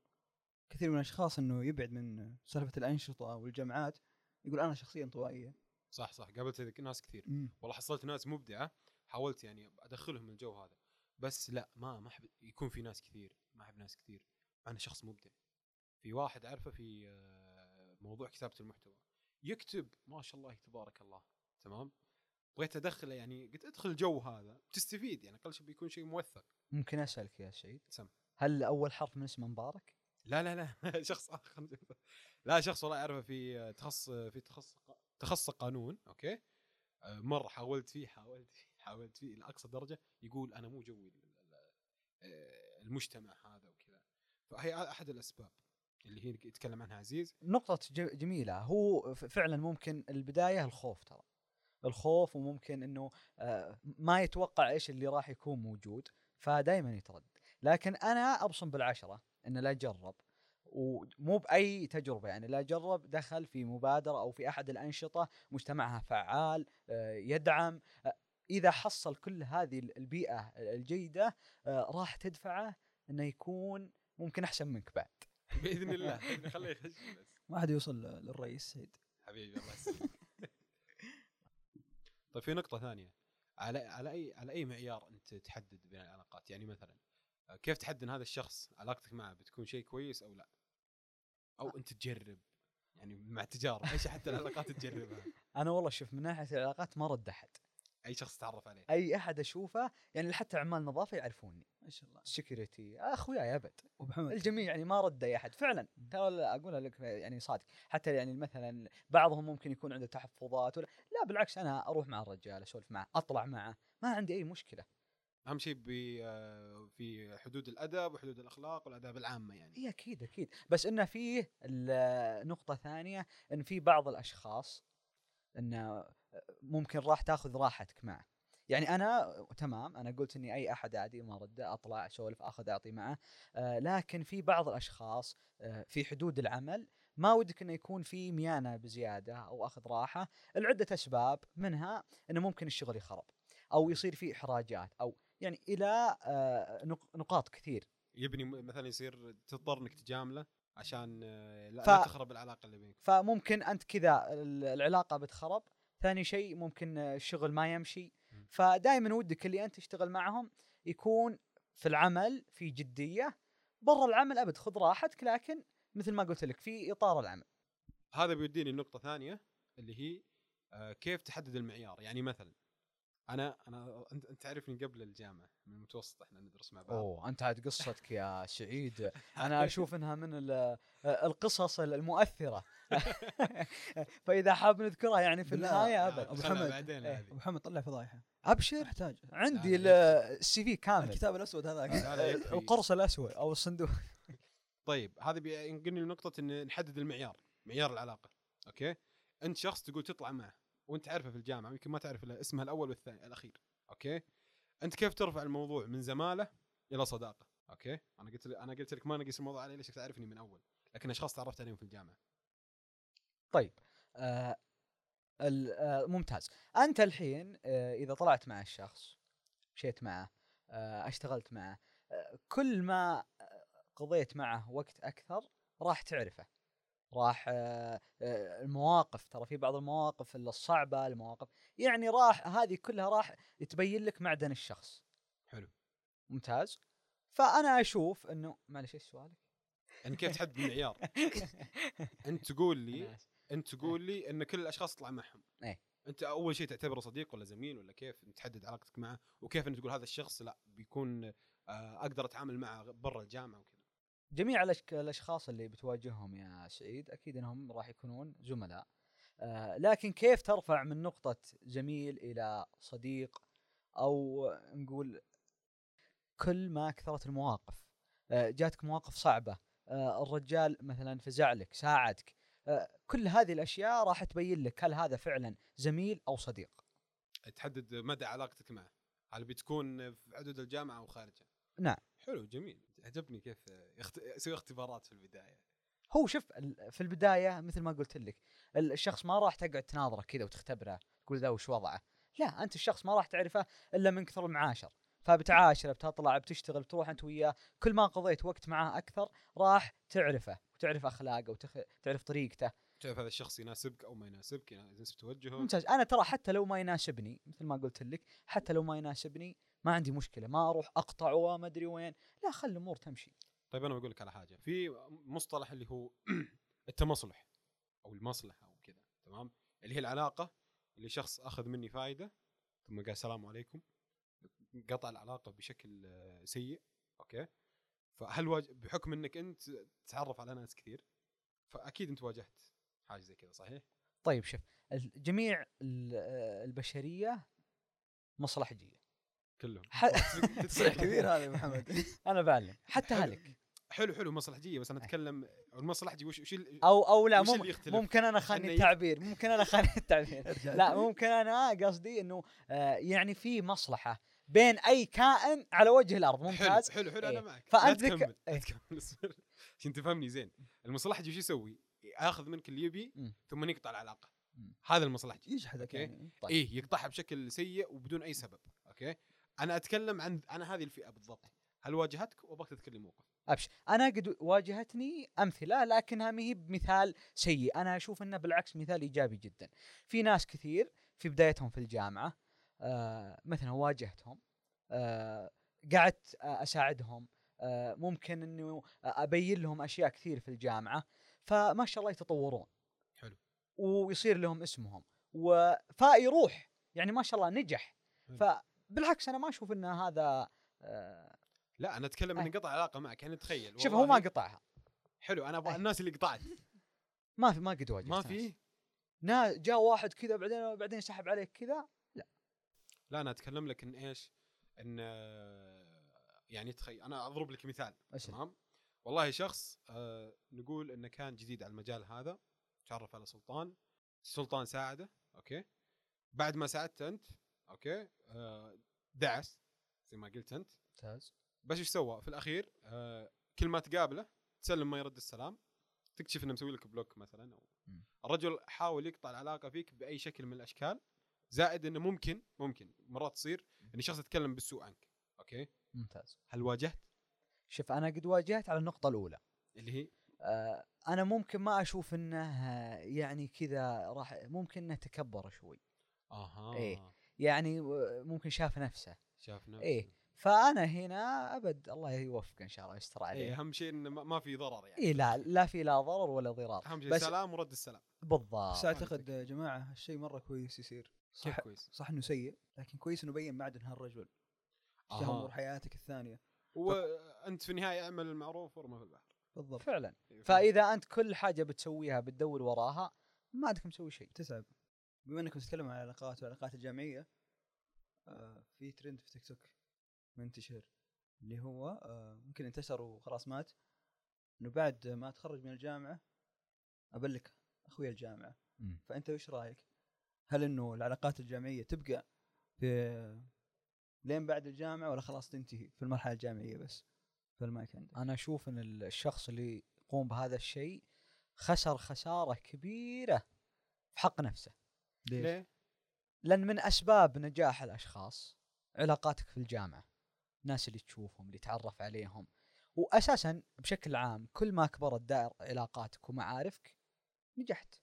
[SPEAKER 2] كثير من الأشخاص إنه يبعد من سالفة الأنشطة والجامعات يقول أنا شخصيه انطوائيه
[SPEAKER 1] صح صح. قابلت ناس كثير. والله حصلت ناس مبدعة حاولت يعني أدخلهم الجو هذا. بس لا ما ما أحب يكون في ناس كثير. ما أحب ناس كثير. أنا شخص مبدع. في واحد أعرفه في آه، موضوع كتابة المحتوى. يكتب ما شاء الله تبارك الله تمام؟ بغيت أدخله يعني قلت ادخل الجو هذا. تستفيد يعني أقل شيء بيكون شيء موثق.
[SPEAKER 3] ممكن أسألك يا سعيد؟
[SPEAKER 1] سم
[SPEAKER 3] هل أول حرف من اسمه مبارك؟
[SPEAKER 1] لا لا لا (laughs) شخص آخر. لا شخص والله أعرفه في تخصص في تخصص تخصص قانون أوكي؟ آه، مرة حاولت فيه حاولت فيه حاولت فيه لاقصى درجة. يقول أنا مو جوي ال- ال- آه، المجتمع هذا وكذا. فهي أحد الأسباب. اللي هي يتكلم عنها عزيز.
[SPEAKER 3] نقطة جميلة. هو فعلا ممكن البداية الخوف ترى. الخوف وممكن إنه آه، ما يتوقع إيش اللي راح يكون موجود فدائما يتردد. لكن أنا أبصم بالعشرة إنه لا جرب ومو بأي تجربة يعني لا جرب دخل في مبادرة أو في أحد الأنشطة مجتمعها فعال آه، يدعم آه، إذا حصل كل هذه البيئة الجيدة راح تدفعه إنه يكون ممكن أحسن منك بعد (laughs)
[SPEAKER 1] باذن الله. خليه يخش بس.
[SPEAKER 2] ما حد يوصل للرئيس سعيد.
[SPEAKER 1] حبيبي الله يسلمك. (laughs) طيب في نقطة ثانية. على على أي على أي معيار أنت تحدد بين العلاقات؟ يعني مثلا كيف تحدد إن هذا الشخص علاقتك معه بتكون شيء كويس أو لا؟ أو أنت تجرب؟ يعني مع التجارب إيش حتى العلاقات تجربها؟ (laughs)
[SPEAKER 3] أنا والله شوف من ناحية العلاقات ما رد احد
[SPEAKER 1] أي شخص تعرف عليه.
[SPEAKER 3] أي أحد أشوفه يعني حتى عمال نظافة يعرفوني.
[SPEAKER 2] ما شاء الله.
[SPEAKER 3] security. اخوياي
[SPEAKER 2] أبد.
[SPEAKER 3] الجميع يعني ما رد أي أحد. فعلا ترى أقول لك يعني صادق. حتى يعني مثلا بعضهم ممكن يكون عنده تحفظات ولا لا بالعكس أنا أروح مع الرجال أسولف معه أطلع معه. ما عندي أي مشكلة.
[SPEAKER 1] أهم شيء في حدود الأدب وحدود الأخلاق والاداب العامة يعني.
[SPEAKER 3] إي أكيد أكيد. بس إنه فيه نقطة ثانية إن في بعض الأشخاص إنه ممكن راح تاخذ راحتك معه. يعني أنا تمام أنا قلت إني أي أحد عادي ما رده أطلع أسولف أخذ أعطي معه. آه لكن في بعض الأشخاص آه في حدود العمل ما ودك إنه يكون في ميانة بزيادة أو أخذ راحة. لعده أسباب منها إنه ممكن الشغل يخرب أو يصير فيه إحراجات أو يعني إلى آه نق- نقاط كثير.
[SPEAKER 1] يبني مثلا يصير تضطر إنك تجامله عشان لا,
[SPEAKER 3] ف-
[SPEAKER 1] لا تخرب العلاقة اللي بينكم.
[SPEAKER 3] فممكن أنت كذا ال- العلاقة بتخرب ثاني شيء ممكن الشغل ما يمشي. فدائما ودك اللي أنت تشتغل معهم يكون في العمل في جدية. برا العمل أبد خذ راحتك لكن مثل ما قلت لك في إطار العمل.
[SPEAKER 1] هذا بيوديني لنقطة ثانية اللي هي آه، كيف تحدد المعيار؟ يعني مثلا أنا أنا أنت أنت تعرفني قبل الجامعة من المتوسط إحنا ندرس مع بعض
[SPEAKER 3] أوه أنت عاد قصتك يا سعيد (laughs) أنا أشوف إنها من ال- القصص المؤثرة (laughs) فإذا حاب نذكرها يعني في.
[SPEAKER 1] النهاية
[SPEAKER 3] أبد
[SPEAKER 2] أبو
[SPEAKER 1] خلها
[SPEAKER 2] محمد.
[SPEAKER 1] بعدين
[SPEAKER 3] إيه.
[SPEAKER 2] أبو محمد طلع فضايحة
[SPEAKER 3] أبشر
[SPEAKER 2] أحتاج
[SPEAKER 3] عندي ال CV كامل
[SPEAKER 2] الكتاب الأسود هذاك.
[SPEAKER 3] القرص الأسود أو الصندوق
[SPEAKER 1] طيب هذا بينقلني لنقطة إن نحدد المعيار، معيار العلاقة، أوكي؟ أنت شخص تقول تطلع معه وانت عارفه في الجامعة يمكن ما تعرف إلا اسمها الأول والثاني الأخير، أوكي؟ أنت كيف ترفع الموضوع من زمالة إلى صداقة؟ أوكي؟ أنا قلت أنا قلت لك ما نقيس الموضوع علي ليش تعرفني من أول لكن أشخاص تعرفت عليهم في الجامعة.
[SPEAKER 3] طيب آه آه ممتاز. أنت الحين آه إذا طلعت مع الشخص مشيت معه آه اشتغلت معه آه كل ما آه، قضيت معه وقت أكثر راح تعرفه. راح آه آه المواقف ترى في بعض المواقف الصعبة المواقف يعني راح هذه كلها راح تبين لك معدن الشخص.
[SPEAKER 1] حلو.
[SPEAKER 3] ممتاز. فأنا أشوف إنه معلش إيش سؤالك؟
[SPEAKER 1] يعني كيف تحدد المعيار (laughs) أنت تقول لي. أنت تقول لي إن كل الأشخاص تطلع معهم.
[SPEAKER 3] إيه.
[SPEAKER 1] أنت أول شيء تعتبره صديق ولا زميل ولا كيف؟ تحدد علاقتك معه وكيف أنت تقول هذا الشخص لا بيكون آه، أقدر أتعامل معه برا الجامعة وكذا.
[SPEAKER 3] جميع الأشك... الأشخاص اللي بتواجههم يا سعيد أكيد إنهم راح يكونون زملاء. آه لكن كيف ترفع من نقطة زميل إلى صديق أو نقول كل ما كثرت المواقف؟ آه جاتك مواقف صعبة. آه الرجال مثلا فزع لك ساعدك. آه كل هذه الأشياء راح تبين لك هل هذا فعلا زميل أو صديق.
[SPEAKER 1] تحدد مدى علاقتك معه. هل بتكون في حدود الجامعة أو خارجها؟
[SPEAKER 3] نعم.
[SPEAKER 1] حلو جميل. عجبني كيف يخت... يسوي اختبارات في البداية.
[SPEAKER 3] هو شوف في البداية مثل ما قلت لك ال- الشخص ما راح تقعد تناظره كذا وتختبره تقول ذا وش وضعه. لا أنت الشخص ما راح تعرفه إلا من كثر المعاشر. فبتعاشره بتطلع بتشتغل بتروح أنت وياه كل ما قضيت وقت معاه أكثر راح تعرفه وتعرف أخلاقه وتعرف طريقته.
[SPEAKER 1] تعرف هذا الشخص يناسبك أو ما يناسبك يناسب توجهه.
[SPEAKER 3] ممتاز. أنا ترى حتى لو ما يناسبني مثل ما قلت لك حتى لو ما يناسبني ما عندي مشكلة ما أروح أقطعه وما أدري وين. لا خلي الأمور تمشي.
[SPEAKER 1] طيب أنا بقول لك على حاجة. في مصطلح اللي هو (clears throat) التمصلح أو المصلحة أو كذا تمام؟ اللي هي العلاقة اللي شخص أخذ مني فائده ثم قال السلام عليكم قطع العلاقة بشكل آه، سيء أوكي؟ فهل واج... بحكم إنك أنت تتعرف على ناس كثير فأكيد أنت واجهت حاجة زي كذا صحيح؟
[SPEAKER 3] طيب شوف جميع آه، البشرية مصلحجية.
[SPEAKER 1] كلهم (laughs)
[SPEAKER 2] تصريح (laughs) كبير هذا يا محمد (laughs)
[SPEAKER 3] أنا بعلم حتى. هلك
[SPEAKER 1] حلو حلو مصلحجية بس أنا أتكلم المصلحجي وش وش
[SPEAKER 3] أو أو لا مم؟ ممكن
[SPEAKER 1] أنا
[SPEAKER 3] خاني التعبير ممكن أنا خاني التعبير لا ممكن أنا قصدي إنه آه، يعني في مصلحة بين أي كائن على وجه الأرض ممتاز
[SPEAKER 1] حلو حلو, حلو
[SPEAKER 3] إيه.
[SPEAKER 1] أنا معك
[SPEAKER 3] فأنت
[SPEAKER 1] لا تكمل لا
[SPEAKER 3] إيه.
[SPEAKER 1] تكمل اصبر. عشان تفهمني زين المصلحجي وش يسوي؟ يأخذ منك اللي يبي. ثم يقطع
[SPEAKER 3] العلاقة.
[SPEAKER 1] هذا المصلحجي
[SPEAKER 2] يجحدك. يعني
[SPEAKER 3] طيب.
[SPEAKER 1] إيه يقطعها بشكل سيء وبدون أي سبب أوكي أنا أتكلم عن أنا هذه الفئة بالضبط. هل واجهتك؟ وأبغاك تذكر لي موقف.
[SPEAKER 3] ابشر أنا قد واجهتني أمثلة لكنها ما هي بمثال سيء. أنا أشوف إنه بالعكس مثال إيجابي جدا. في ناس كثير في بدايتهم في الجامعة آه مثلا واجهتهم آه قعدت آه أساعدهم آه ممكن إنه أبين لهم أشياء كثير في الجامعة. فما شاء الله يتطورون.
[SPEAKER 1] حلو.
[SPEAKER 3] ويصير لهم اسمهم. و... فيروح يعني ما شاء الله نجح.
[SPEAKER 1] حلو.
[SPEAKER 3] فبالعكس أنا ما أشوف إن هذا آه
[SPEAKER 1] لا أنا
[SPEAKER 3] أتكلم.
[SPEAKER 1] إني قطع علاقه معك يعني تخيل.
[SPEAKER 3] شوف هو ما قطعها.
[SPEAKER 1] حلو أنا
[SPEAKER 3] أبغى.
[SPEAKER 1] الناس اللي قطعت.
[SPEAKER 3] ما في ما قد واجهت
[SPEAKER 1] ما. في؟
[SPEAKER 3] نا جاء واحد كذا بعدين بعدين سحب عليك كذا؟
[SPEAKER 1] لا. أنا أتكلم لك إن إيش؟ إن آه، يعني تخيل أنا أضرب لك مثال. تمام؟ والله شخص آه نقول إنه كان جديد على المجال هذا تعرف على سلطان. سلطان ساعده أوكي؟ بعد ما ساعدته أنت أوكي؟ آه دعس زي ما قلت أنت.
[SPEAKER 3] ممتاز.
[SPEAKER 1] بس إيش سوى؟ في الأخير آه كل ما تقابله تسلم ما يرد السلام. تكتشف إنه مسوي لك block مثلا
[SPEAKER 3] أو.
[SPEAKER 1] الرجل حاول يقطع العلاقة فيك بأي شكل من الأشكال زائد إنه ممكن ممكن مرات تصير إن شخص يتكلم بالسوء عنك. أوكي؟
[SPEAKER 3] ممتاز.
[SPEAKER 1] هل واجهت؟
[SPEAKER 3] شوف أنا قد واجهت على النقطة الأولى.
[SPEAKER 1] اللي هي؟
[SPEAKER 3] آه أنا ممكن ما أشوف إنه آه، يعني كذا راح ممكن إنه تكبر شوي.
[SPEAKER 1] أها.
[SPEAKER 3] إيه. يعني آه، ممكن شاف نفسه.
[SPEAKER 1] شاف نفسه.
[SPEAKER 3] إيه. فأنا هنا أبد الله يوفق إن شاء الله يستر
[SPEAKER 1] إيه
[SPEAKER 3] عليه
[SPEAKER 1] أهم شيء انه ما ما في ضرر يعني.
[SPEAKER 3] اي لا لا في لا ضرر ولا ضرار.
[SPEAKER 1] أهم شيء سلام ورد السلام.
[SPEAKER 3] بالضبط.
[SPEAKER 2] بس أعتقد يا جماعة الشيء مرة كويس يصير.
[SPEAKER 1] كيف
[SPEAKER 2] صح
[SPEAKER 1] كويس؟
[SPEAKER 2] صح إنه سيء لكن كويس إنه بين معدن هالرجل.
[SPEAKER 1] أها.
[SPEAKER 2] أمور حياتك الثانية.
[SPEAKER 1] وانت في النهاية أعمل المعروف وارمى في البحر.
[SPEAKER 2] بالضبط.
[SPEAKER 3] فعلا.
[SPEAKER 1] إيه،
[SPEAKER 3] فإذا أنت كل حاجة بتسويها بتدور وراها ما عندك مسوي شيء.
[SPEAKER 2] تتعب. بما انكم تتكلموا عن العلاقات والعلاقات الجامعية آه في ترند في تيك توك منتشر اللي هو آه ممكن انتشر وخلاص مات إنه بعد ما اتخرج من الجامعة أبلك أخوي
[SPEAKER 3] الجامعة.
[SPEAKER 2] فأنت وش رأيك؟ هل إنه العلاقات الجامعية تبقى في لين بعد الجامعة ولا خلاص تنتهي في المرحلة الجامعية بس فالمايك عندك
[SPEAKER 3] أنا أشوف إن الشخص اللي يقوم بهذا الشيء خسر خسارة كبيرة في حق نفسه
[SPEAKER 2] ليش؟
[SPEAKER 1] ليه؟
[SPEAKER 3] لأن من أسباب نجاح الأشخاص علاقاتك في الجامعة الناس اللي تشوفهم اللي تعرف عليهم. واساسا بشكل عام كل ما كبرت دائره علاقاتك ومعارفك نجحت.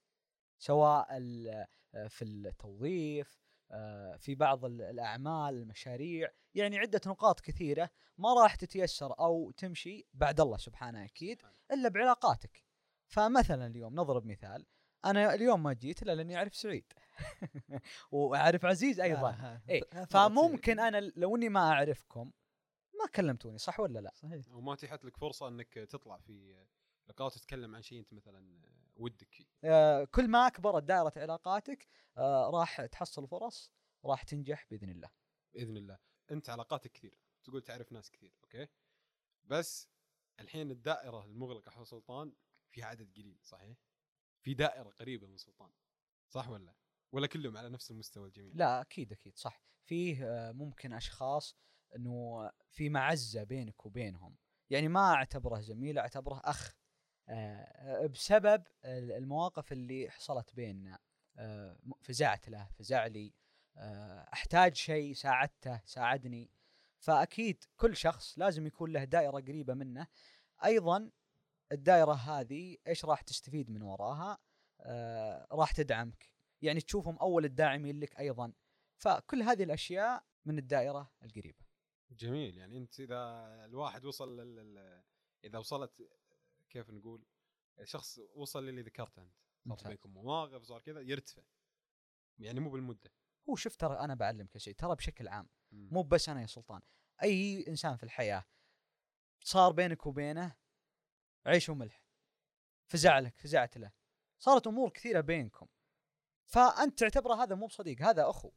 [SPEAKER 3] سواء ال- في التوظيف آه، في بعض ال- الأعمال المشاريع. يعني عدة نقاط كثيرة ما راح تتيسر أو تمشي بعد الله سبحانه أكيد إلا بعلاقاتك. فمثلا اليوم نضرب مثال. أنا اليوم ما جيت إلا لأني أعرف سعيد. (laughs) وأعرف عزيز أيضا.
[SPEAKER 2] آه،
[SPEAKER 3] إيه،
[SPEAKER 2] آه،
[SPEAKER 3] فممكن أنا لو إني ما أعرفكم ما كلمتوني صح ولا لا؟
[SPEAKER 2] صحيح.
[SPEAKER 1] أو ما تيحت لك فرصة إنك تطلع في لقاءات تتكلم عن شيء أنت مثلا ودك فيه.
[SPEAKER 3] آه كل ما كبرت دائرة علاقاتك آه راح تحصل فرص راح تنجح بإذن الله.
[SPEAKER 1] بإذن الله. أنت علاقاتك كثير تقول تعرف ناس كثير أوكي؟ بس الحين الدائرة المغلقة حول سلطان فيها عدد قليل صحيح؟ في دائرة قريبة من سلطان صح ولا ولا كلهم على نفس المستوى الجميع
[SPEAKER 3] لا أكيد أكيد صح. فيه آه ممكن أشخاص إنه في معزة بينك وبينهم. يعني ما أعتبره زميل أعتبره أخ. آه بسبب المواقف اللي حصلت بيننا. آه فزعت له فزع لي. أحتاج شيء ساعدته ساعدني. فأكيد كل شخص لازم يكون له دائرة قريبة منه. أيضا الدائره هذه إيش راح تستفيد من وراها؟ آه راح تدعمك. يعني تشوفهم أول الداعمين لك أيضا. فكل هذه الأشياء من الدائره القريبة.
[SPEAKER 1] جميل. يعني أنت إذا الواحد وصل لل... إذا وصلت كيف نقول؟ شخص وصل للي ذكرته أنت.
[SPEAKER 3] ممتاز.
[SPEAKER 1] بينكم مواقف صار كذا يرتفع. يعني مو بالمدة.
[SPEAKER 3] هو شوف ترى أنا بعلمك شيء ترى بشكل عام. مو بس أنا يا سلطان. أي إنسان في الحياة صار بينك وبينه عيش وملح. فزع لك فزعت له. صارت أمور كثيرة بينكم. فأنت تعتبره هذا مو بصديق هذا أخو.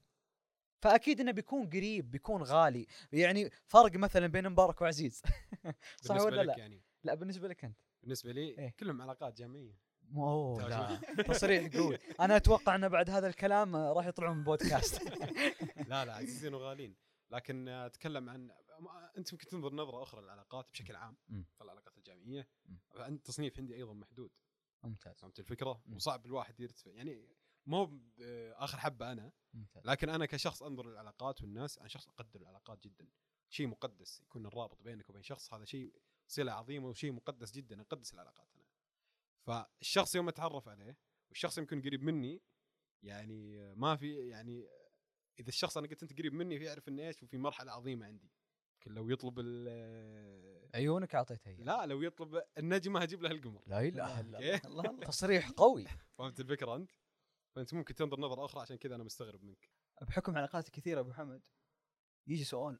[SPEAKER 3] فأكيد إنه بيكون قريب بيكون غالي. يعني فرق مثلا بين مبارك وعزيز. (laughs) صح
[SPEAKER 1] بالنسبة
[SPEAKER 3] ولا
[SPEAKER 1] لك
[SPEAKER 3] لا
[SPEAKER 1] يعني.
[SPEAKER 3] لا بالنسبة لك أنت.
[SPEAKER 1] بالنسبة لي
[SPEAKER 3] إيه.
[SPEAKER 1] كلهم علاقات جامعيه أوه
[SPEAKER 3] لا. (laughs) تصريح قوي. أنا أتوقع ان بعد هذا الكلام راح يطلعون من بودكاست. (laughs)
[SPEAKER 1] لا لا عزيزين وغالين لكن أتكلم عن أنت ممكن تنظر نظرة أخرى للعلاقات بشكل عام
[SPEAKER 3] مم.
[SPEAKER 1] العلاقات
[SPEAKER 3] الجامعية.
[SPEAKER 1] عند تصنيف عندي أيضا محدود.
[SPEAKER 3] ممتاز.
[SPEAKER 1] فهمت
[SPEAKER 3] الفكرة.
[SPEAKER 1] وصعب الواحد يرتفع. يعني مو آه، آخر حبة أنا
[SPEAKER 3] ممتاز.
[SPEAKER 1] لكن أنا كشخص أنظر للعلاقات والناس أنا شخص أقدر العلاقات جدا. شيء مقدس يكون الرابط بينك وبين شخص هذا شيء صلة عظيمة وشيء مقدس جدا أقدس العلاقات أنا. فالشخص يوم أتعرف عليه والشخص يمكن قريب مني يعني ما في يعني إذا الشخص أنا قلت أنت قريب مني فيعرف ان إيش وفي مرحلة عظيمة عندي. يمكن لو يطلب ال-
[SPEAKER 3] عيونك اعطيتها اياه
[SPEAKER 1] لا لو يطلب النجمة هجيب له القمر.
[SPEAKER 3] لا اله الا (laughs) الله تصريح قوي.
[SPEAKER 1] فهمت الفكرة أنت؟ فأنت ممكن تنظر نظرة أخرى عشان كذا أنا مستغرب منك.
[SPEAKER 2] بحكم علاقاتي كثيرة أبو حمد يجي سؤال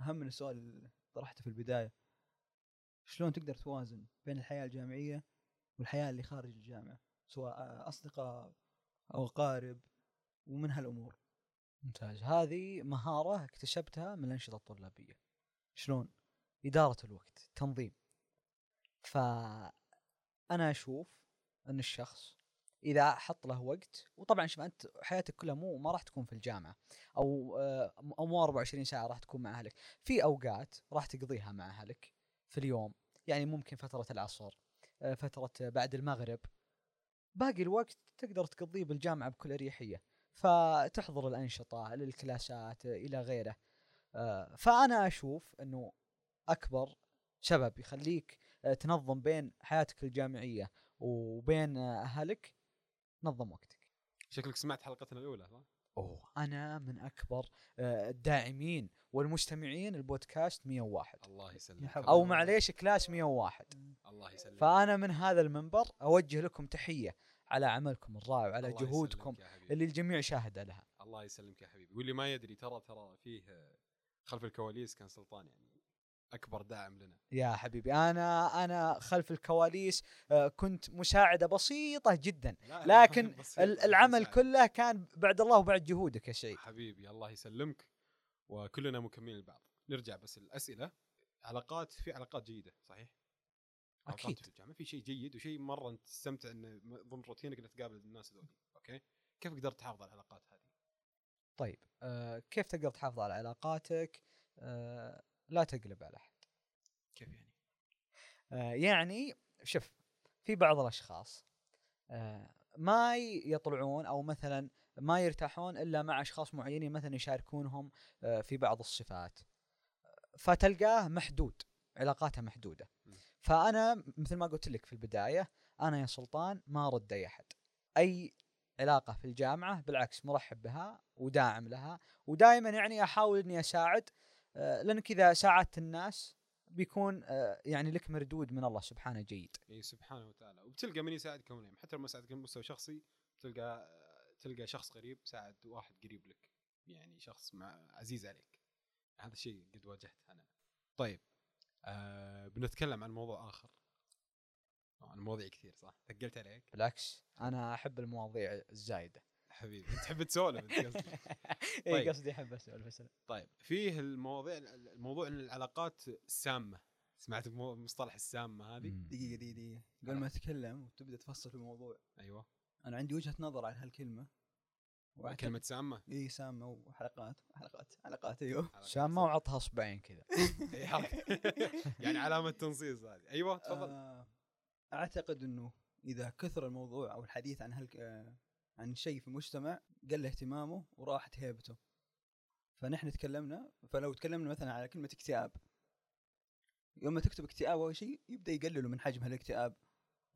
[SPEAKER 2] أهم من السؤال اللي طرحته في البداية. شلون تقدر توازن بين الحياة الجامعية والحياة اللي خارج الجامعة سواء أصدقاء أو أقارب ومن هالأمور؟
[SPEAKER 3] ممتاز. هذه مهارة اكتسبتها من الأنشطة الطلابية.
[SPEAKER 2] شلون؟
[SPEAKER 3] إدارة الوقت تنظيم. فأنا أشوف أن الشخص إذا حط له وقت وطبعا شوف أنت حياتك كلها مو ما راح تكون في الجامعة أو آه، أو مو 24 ساعة راح تكون مع أهلك. في أوقات راح تقضيها مع أهلك في اليوم يعني ممكن فترة العصر آه، فترة بعد المغرب. باقي الوقت تقدر تقضيه بالجامعة بكل أريحية. فتحضر الأنشطة للكلاسات آه، إلى غيره. آه، فأنا أشوف إنه أكبر سبب يخليك آه، تنظم بين حياتك الجامعية وبين آه، أهلك نظم وقتك.
[SPEAKER 1] شكلك سمعت حلقتنا الأولى صح؟
[SPEAKER 3] أوه أنا من أكبر آه، الداعمين والمستمعين البودكاست 101
[SPEAKER 1] الله يسلمك.
[SPEAKER 3] أو معليش كلاس 101
[SPEAKER 1] الله يسلمك.
[SPEAKER 3] فأنا من هذا المنبر أوجه لكم تحية على عملكم الرائع وعلى جهودكم. اللي الجميع شاهد لها.
[SPEAKER 1] الله يسلمك يا حبيبي. واللي ما يدري ترى ترى فيه آه، خلف الكواليس كان سلطان يعني أكبر داعم لنا
[SPEAKER 3] يا حبيبي أنا أنا خلف الكواليس آه، كنت مساعدة بسيطة جدا لكن
[SPEAKER 1] بسيط،
[SPEAKER 3] ال-
[SPEAKER 1] أنت
[SPEAKER 3] العمل
[SPEAKER 1] مساعد.
[SPEAKER 3] كله كان بعد الله وبعد جهودك يا شيء
[SPEAKER 1] حبيبي الله يسلمك وكلنا مكملين البعض نرجع بس الأسئلة علاقات في علاقات جيدة صحيح؟
[SPEAKER 3] أكيد.
[SPEAKER 1] في الجامعة في شيء جيد وشيء مرة أنت تستمتع إنه ضمن روتينك إنك تقابل الناس ذولي أوكي؟ كيف قدرت تحافظ على العلاقات هذه؟
[SPEAKER 3] طيب آه كيف تقدر تحافظ على علاقاتك؟ آه لا تقلب على أحد.
[SPEAKER 1] كيف يعني؟
[SPEAKER 3] آه يعني شوف في بعض الأشخاص آه ما يطلعون أو مثلا ما يرتاحون إلا مع أشخاص معينين مثلا يشاركونهم آه في بعض الصفات. فتلقاه محدود علاقاته محدودة.
[SPEAKER 1] م.
[SPEAKER 3] فأنا مثل ما قلت لك في البداية أنا يا سلطان ما أرد أي أحد. أي علاقة في الجامعة بالعكس مرحب بها وداعم لها ودائما يعني أحاول إني أساعد آه، لأنك إذا ساعدت الناس بيكون آه، يعني لك مردود من الله سبحانه جيد.
[SPEAKER 1] إي سبحانه وتعالى. وبتلقى من يساعدك ونعم حتى لو ما ساعدك على مستوى شخصي تلقى تلقى شخص غريب ساعد واحد قريب لك. يعني شخص مع عزيز عليك. هذا الشيء قد واجهته أنا. طيب آه بنتكلم عن موضوع آخر. عن مواضيع كثير صح؟ ثقلت عليك.
[SPEAKER 3] بالعكس. أنا أحب المواضيع الزايدة.
[SPEAKER 1] حبيبي أنت تحب تسولف أنت قصدك. (laughs)
[SPEAKER 3] اي
[SPEAKER 1] طيب.
[SPEAKER 3] قصدي أحب أسولف بس
[SPEAKER 1] طيب فيه المواضيع الموضوع إن العلاقات السامه سمعت مصطلح السامة هذه؟
[SPEAKER 2] دقيقة دقيقة دقيقة. قبل ما تتكلم وتبدأ تفصل في الموضوع.
[SPEAKER 1] أيوه.
[SPEAKER 2] أنا عندي وجهة نظر على هالكلمة.
[SPEAKER 1] كلمة سامة؟
[SPEAKER 2] إي سامة وحلقات حلقات حلقات أيوه.
[SPEAKER 3] سامة وعطها اصبعين كذا. (laughs) (laughs)
[SPEAKER 1] يعني علامة تنصيص هذه. أيوه تفضل.
[SPEAKER 2] آه، أعتقد إنه إذا كثر الموضوع أو الحديث عن هال آه، عن شيء في المجتمع قل اهتمامه وراحت هيبته فنحن تكلمنا فلو تكلمنا مثلا على كلمة اكتئاب يوم ما تكتب اكتئاب أو شيء يبدأ يقللوا من حجم هالاكتئاب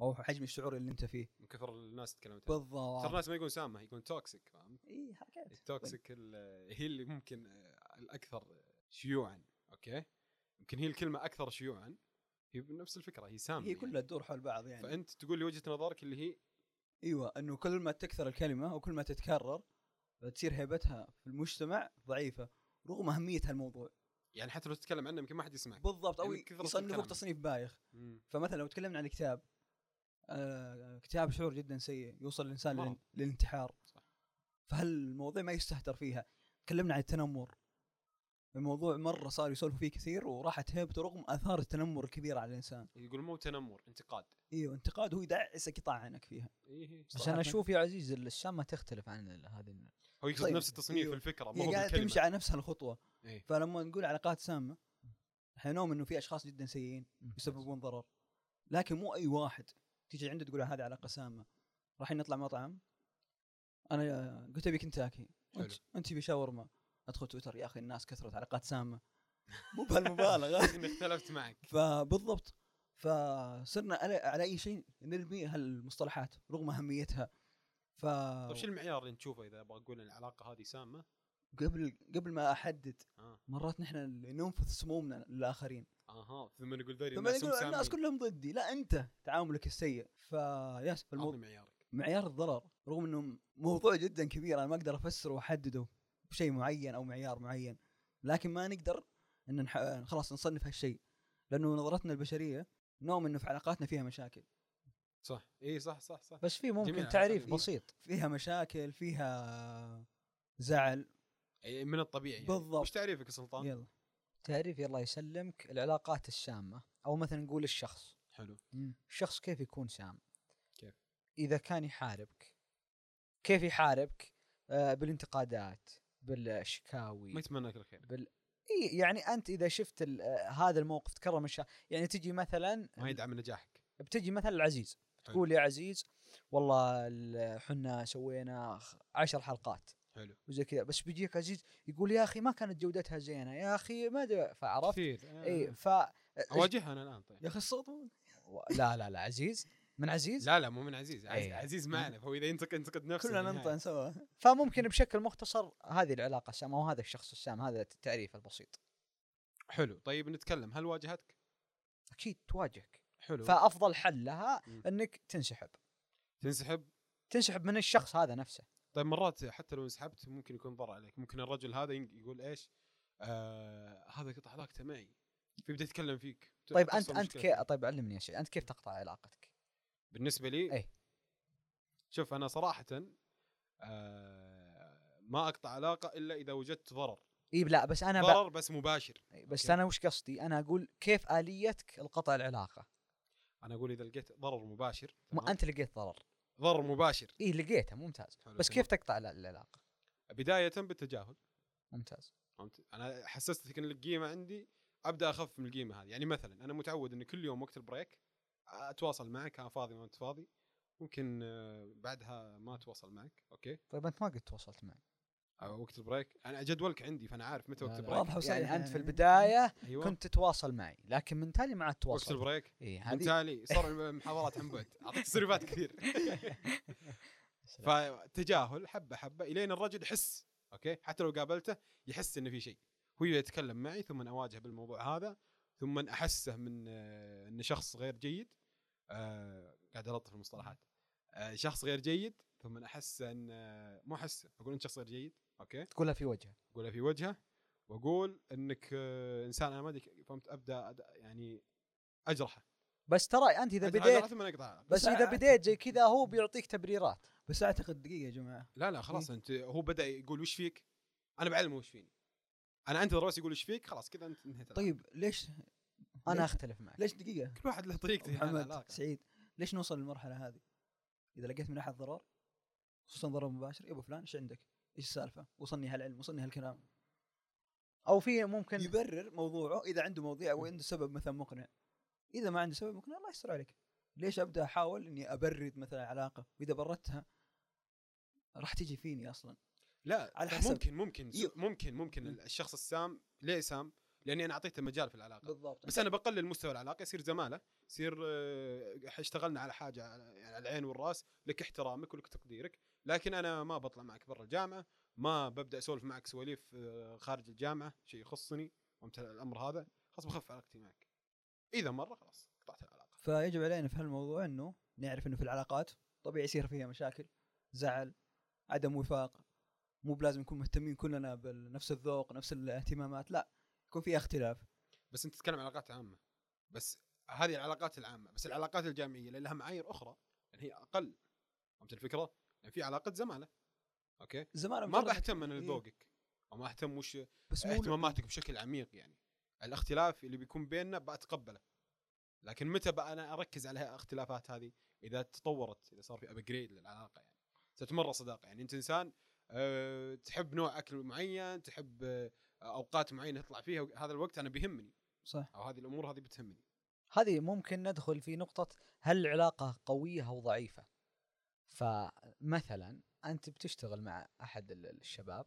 [SPEAKER 2] أو حجم الشعور اللي أنت فيه
[SPEAKER 1] من كثر الناس تكلمت عنه. ترى
[SPEAKER 2] بالضبط
[SPEAKER 1] الناس ما يقول سامة يكون toxic فهمت؟
[SPEAKER 2] إي حركات
[SPEAKER 1] ال toxic ال- هي اللي ممكن آه، الأكثر شيوعا أوكي؟ يمكن هي الكلمة أكثر شيوعا هي بنفس الفكرة هي سامة
[SPEAKER 2] هي كلها تدور حول بعض يعني.
[SPEAKER 1] فأنت تقول لي وجهة نظرك اللي هي؟
[SPEAKER 2] أيوه إنه كل ما تكثر الكلمة وكل ما تتكرر تصير هيبتها في المجتمع ضعيفة رغم أهمية هالموضوع.
[SPEAKER 1] يعني حتى لو تتكلم عنه يمكن ما حد يسمعك.
[SPEAKER 2] بالضبط أو
[SPEAKER 1] يعني
[SPEAKER 2] يصنفوك. تصنيف بايخ.
[SPEAKER 1] مم.
[SPEAKER 2] فمثلا لو تكلمنا عن الاكتئاب آه، اكتئاب شعور جدا سيء يوصل الإنسان للانتحار.
[SPEAKER 1] صح.
[SPEAKER 2] فهالموضوع ما يستهتر فيها. تكلمنا عن التنمر. الموضوع مرة صار يسولفوا فيه كثير وراحت هيبته رغم آثار التنمر الكبيره على الإنسان
[SPEAKER 1] يقول مو تنمر انتقاد
[SPEAKER 2] إيوه انتقاد هو يدعسك يطعنك فيها
[SPEAKER 1] إيه
[SPEAKER 2] صراحة.
[SPEAKER 3] أنا أشوف يا عزيز السامه تختلف عن هذه ال-
[SPEAKER 1] هو يقصد
[SPEAKER 2] طيب،
[SPEAKER 1] نفس التصنيف
[SPEAKER 2] أيوه.
[SPEAKER 1] الفكرة مو
[SPEAKER 2] هي
[SPEAKER 1] هو قاعدة.
[SPEAKER 2] تمشي على نفس هالخطوه
[SPEAKER 1] إيه.
[SPEAKER 2] فلما نقول علاقات سامة إحنا نؤمن إنه في أشخاص جدا سيئين يسببون ضرر لكن مو أي واحد تيجي عنده تقول هذه علاقة سامة رايحين نطلع مطعم أنا قلت ابي كنتاكي. أنت تبي شاورما ادخل تويتر يا أخي الناس كثرت علاقات سامة. مو (laughs) بهالمبالغة. (laughs)
[SPEAKER 1] إني اختلفت معك.
[SPEAKER 2] فبالضبط. فصرنا على, على أي شيء نرمي هالمصطلحات رغم أهميتها. ف
[SPEAKER 1] طيب شو المعيار اللي نشوفه إذا أبغى أقول إن العلاقة هذه سامة؟
[SPEAKER 2] قبل قبل ما أحدد
[SPEAKER 1] آه.
[SPEAKER 2] مرات نحن ننفث سمومنا للاخرين
[SPEAKER 1] أها ثم نقول ذولي
[SPEAKER 2] ثم
[SPEAKER 1] الناس هم
[SPEAKER 2] يقول الناس كلهم ضدي. لا أنت تعاملك السيء. فيس
[SPEAKER 1] عطني
[SPEAKER 2] المو...
[SPEAKER 1] معيارك.
[SPEAKER 2] معيار الضرر رغم إنه موضوع جدا كبير أنا ما أقدر أفسره وأحدده. بشيء معين أو معيار معين. لكن ما نقدر إن نح... خلاص نصنف هالشيء. لأنه نظرتنا البشرية نؤمن إنه في علاقاتنا فيها مشاكل.
[SPEAKER 1] صح. اي صح صح صح.
[SPEAKER 3] بس في ممكن تعريف
[SPEAKER 1] جميلة.
[SPEAKER 3] بسيط.
[SPEAKER 2] فيها مشاكل فيها زعل.
[SPEAKER 1] أي من الطبيعي يعني.
[SPEAKER 2] بالضبط.
[SPEAKER 1] وش تعريفك يا سلطان؟
[SPEAKER 2] يلا.
[SPEAKER 3] تعريف الله يسلمك العلاقات السامه أو مثلا نقول الشخص.
[SPEAKER 1] حلو.
[SPEAKER 3] الشخص كيف يكون سام
[SPEAKER 1] كيف؟
[SPEAKER 3] إذا كان يحاربك. كيف يحاربك؟ آه بالانتقادات. بالشكاوي
[SPEAKER 1] ما يتمنى لك الخير.
[SPEAKER 3] بال إيه يعني أنت إذا شفت آه، هذا الموقف تكرر من شا... يعني تجي مثلا
[SPEAKER 1] ما يدعم نجاحك.
[SPEAKER 3] بتجي مثلا العزيز. تقول يا عزيز والله ال- حنا سوينا عشر حلقات.
[SPEAKER 1] حلو.
[SPEAKER 3] وزي كذا. بس بيجيك عزيز يقول يا أخي ما كانت جودتها زينة. يا أخي ما أدري- فعرفت؟
[SPEAKER 1] كثير. آه.
[SPEAKER 3] اي ف
[SPEAKER 1] أواجهها أنا الآن طيب.
[SPEAKER 2] يا أخي الصوت.
[SPEAKER 3] لا لا لا عزيز. من عزيز؟
[SPEAKER 1] لا لا مو من عزيز عزيز,
[SPEAKER 3] أي.
[SPEAKER 1] عزيز معنا فهو إذا ينتقد ينتقد نفسه
[SPEAKER 2] كلنا. ننطق سوا
[SPEAKER 3] فممكن بشكل مختصر هذه العلاقة السامه وهذا الشخص السام هذا التعريف البسيط.
[SPEAKER 1] حلو. طيب نتكلم. هل واجهتك؟
[SPEAKER 3] أكيد تواجهك.
[SPEAKER 1] حلو.
[SPEAKER 3] فأفضل حل لها
[SPEAKER 1] مم.
[SPEAKER 3] إنك تنسحب.
[SPEAKER 1] تنسحب؟
[SPEAKER 3] تنسحب من الشخص هذا نفسه.
[SPEAKER 1] طيب مرات حتى لو انسحبت ممكن يكون ضر عليك. ممكن الرجل هذا يقول إيش؟ آه هذا قطع علاقته معي. فيبدا يتكلم فيك.
[SPEAKER 3] طيب أنت
[SPEAKER 1] أنت
[SPEAKER 3] كي... طيب علمني يا شيء أنت كيف تقطع علاقتك؟
[SPEAKER 1] بالنسبة لي
[SPEAKER 3] أي.
[SPEAKER 1] شوف أنا صراحة آه ما أقطع علاقة إلا إذا وجدت ضرر.
[SPEAKER 3] إي لا بس أنا ب...
[SPEAKER 1] ضرر بس مباشر.
[SPEAKER 3] بس
[SPEAKER 1] أوكي.
[SPEAKER 3] أنا وش قصدي؟ أنا أقول كيف آليتك لقطع العلاقة؟
[SPEAKER 1] أنا أقول إذا لقيت ضرر مباشر
[SPEAKER 3] ما؟ أنت لقيت ضرر.
[SPEAKER 1] ضرر مباشر.
[SPEAKER 3] إي لقيته ممتاز.
[SPEAKER 1] حلو،
[SPEAKER 3] بس. كيف تقطع ال- العلاقة؟
[SPEAKER 1] بداية بالتجاهل.
[SPEAKER 3] ممتاز.
[SPEAKER 1] فهمت؟ أنا حسستك إن القيمة عندي أبدأ اخف من القيمة هذه. يعني مثلا أنا متعود اني كل يوم وقت ال break أتواصل معك أنا فاضي ما أنت فاضي. ممكن آه، بعدها ما أتواصل معك أوكي؟
[SPEAKER 3] طيب أنت ما قد تواصلت معي.
[SPEAKER 1] أو وقت ال break. أنا جدولك عندي فأنا عارف متى وقت. ال
[SPEAKER 2] break. وصريحة
[SPEAKER 3] يعني أنت في. البداية
[SPEAKER 1] أيوه.
[SPEAKER 3] كنت تتواصل معي لكن من تالي ما عاد
[SPEAKER 1] وقت
[SPEAKER 3] تواصل
[SPEAKER 1] ال break؟
[SPEAKER 3] اي
[SPEAKER 1] من تالي. صار المحاضرات عن بعد أعطيك تسريبات كثير. (laughs) فتجاهل حبة حبة إلين الرجل يحس أوكي؟ حتى لو قابلته يحس إنه في شيء. هو يتكلم معي ثم اواجهه بالموضوع هذا ثم أحسه من آه، إنه شخص غير جيد. آه قاعد الطف المصطلحات. آه شخص غير جيد ثم احسه أن آه، مو احسه أقول انت شخص غير جيد أوكي؟
[SPEAKER 3] تقولها في وجهه.
[SPEAKER 1] اقولها في وجهه وأقول إنك آه، إنسان أنا ما أدري فهمت؟ أبدأ يعني أجرحه.
[SPEAKER 3] بس ترى أنت
[SPEAKER 1] إذا
[SPEAKER 3] بديت بس
[SPEAKER 2] بس إذا
[SPEAKER 3] بديت زي كذا هو بيعطيك تبريرات.
[SPEAKER 2] بس أعتقد دقيقة يا جماعة.
[SPEAKER 1] لا لا خلاص أنت هو بدأ يقول وش فيك؟ أنا بعلمه وش فيني. أنا أنتظر بس يقول وش فيك خلاص كذا أنت العلاقة.
[SPEAKER 2] طيب ليش أنا
[SPEAKER 3] أختلف معك
[SPEAKER 2] ليش دقيقة
[SPEAKER 1] كل واحد له طريقته
[SPEAKER 2] محمد سعيد ليش نوصل للمرحلة هذه؟ إذا لقيت من أحد ضرر خصوصا ضرر مباشر يا ابو فلان إيش عندك؟ إيش السالفة؟ وصلني هالعلم وصلني هالكلام
[SPEAKER 3] أو في ممكن
[SPEAKER 2] يبرر موضوعه إذا عنده مواضيع أو عنده سبب مثلا مقنع إذا ما عنده سبب مقنع الله يستر عليك ليش أبدأ أحاول إني أبرد مثلا علاقة وإذا بردتها راح تجي فيني أصلا
[SPEAKER 1] لا
[SPEAKER 2] على
[SPEAKER 1] لا،
[SPEAKER 2] حسب.
[SPEAKER 1] ممكن ممكن
[SPEAKER 2] يو.
[SPEAKER 1] ممكن ممكن
[SPEAKER 2] مم.
[SPEAKER 1] الشخص السام ليه سام؟ لأني أنا أعطيته مجال في العلاقة.
[SPEAKER 2] بالضبط.
[SPEAKER 1] بس أنا بقلل مستوى العلاقة يصير زمالة يصير آه، اشتغلنا على حاجة على- يعني على العين والرأس لك احترامك ولك تقديرك. لكن أنا ما بطلع معك برا الجامعة ما ببدأ أسولف معك سواليف آه، خارج الجامعة شيء يخصني فهمت الأمر هذا خلاص بخف علاقتي معك. إذا مرة خلاص قطعت العلاقة.
[SPEAKER 2] فيجب علينا في هالموضوع إنه نعرف إنه في العلاقات طبيعي يصير فيها مشاكل زعل عدم وفاق مو بلازم نكون مهتمين كلنا بنفس الذوق نفس الاهتمامات لا. يكون في اختلاف.
[SPEAKER 1] بس أنت تتكلم عن علاقات عامة. بس هذه العلاقات العامة بس العلاقات الجامعية اللي لها معايير أخرى. يعني هي أقل. فهمت الفكرة؟ يعني في علاقة زمالة. أوكي؟
[SPEAKER 2] زمان
[SPEAKER 1] ما بهتم أنا
[SPEAKER 2] إيه.
[SPEAKER 1] لذوقك أو ما أهتم وش
[SPEAKER 2] بس
[SPEAKER 1] اهتماماتك بشكل عميق يعني. الاختلاف اللي بيكون بيننا بتقبله لكن متى بقى أنا أركز على الاختلافات هذه؟ إذا تطورت إذا صار في upgrade للعلاقة يعني. ستمر صداقة. يعني أنت إنسان أه تحب نوع أكل معين تحب أه أوقات معينة تطلع فيها هذا الوقت أنا بيهمني.
[SPEAKER 2] صح.
[SPEAKER 1] أو هذه الأمور هذه بتهمني.
[SPEAKER 3] هذه ممكن ندخل في نقطة هل العلاقة قوية أو ضعيفة. فمثلا أنت بتشتغل مع أحد ال- الشباب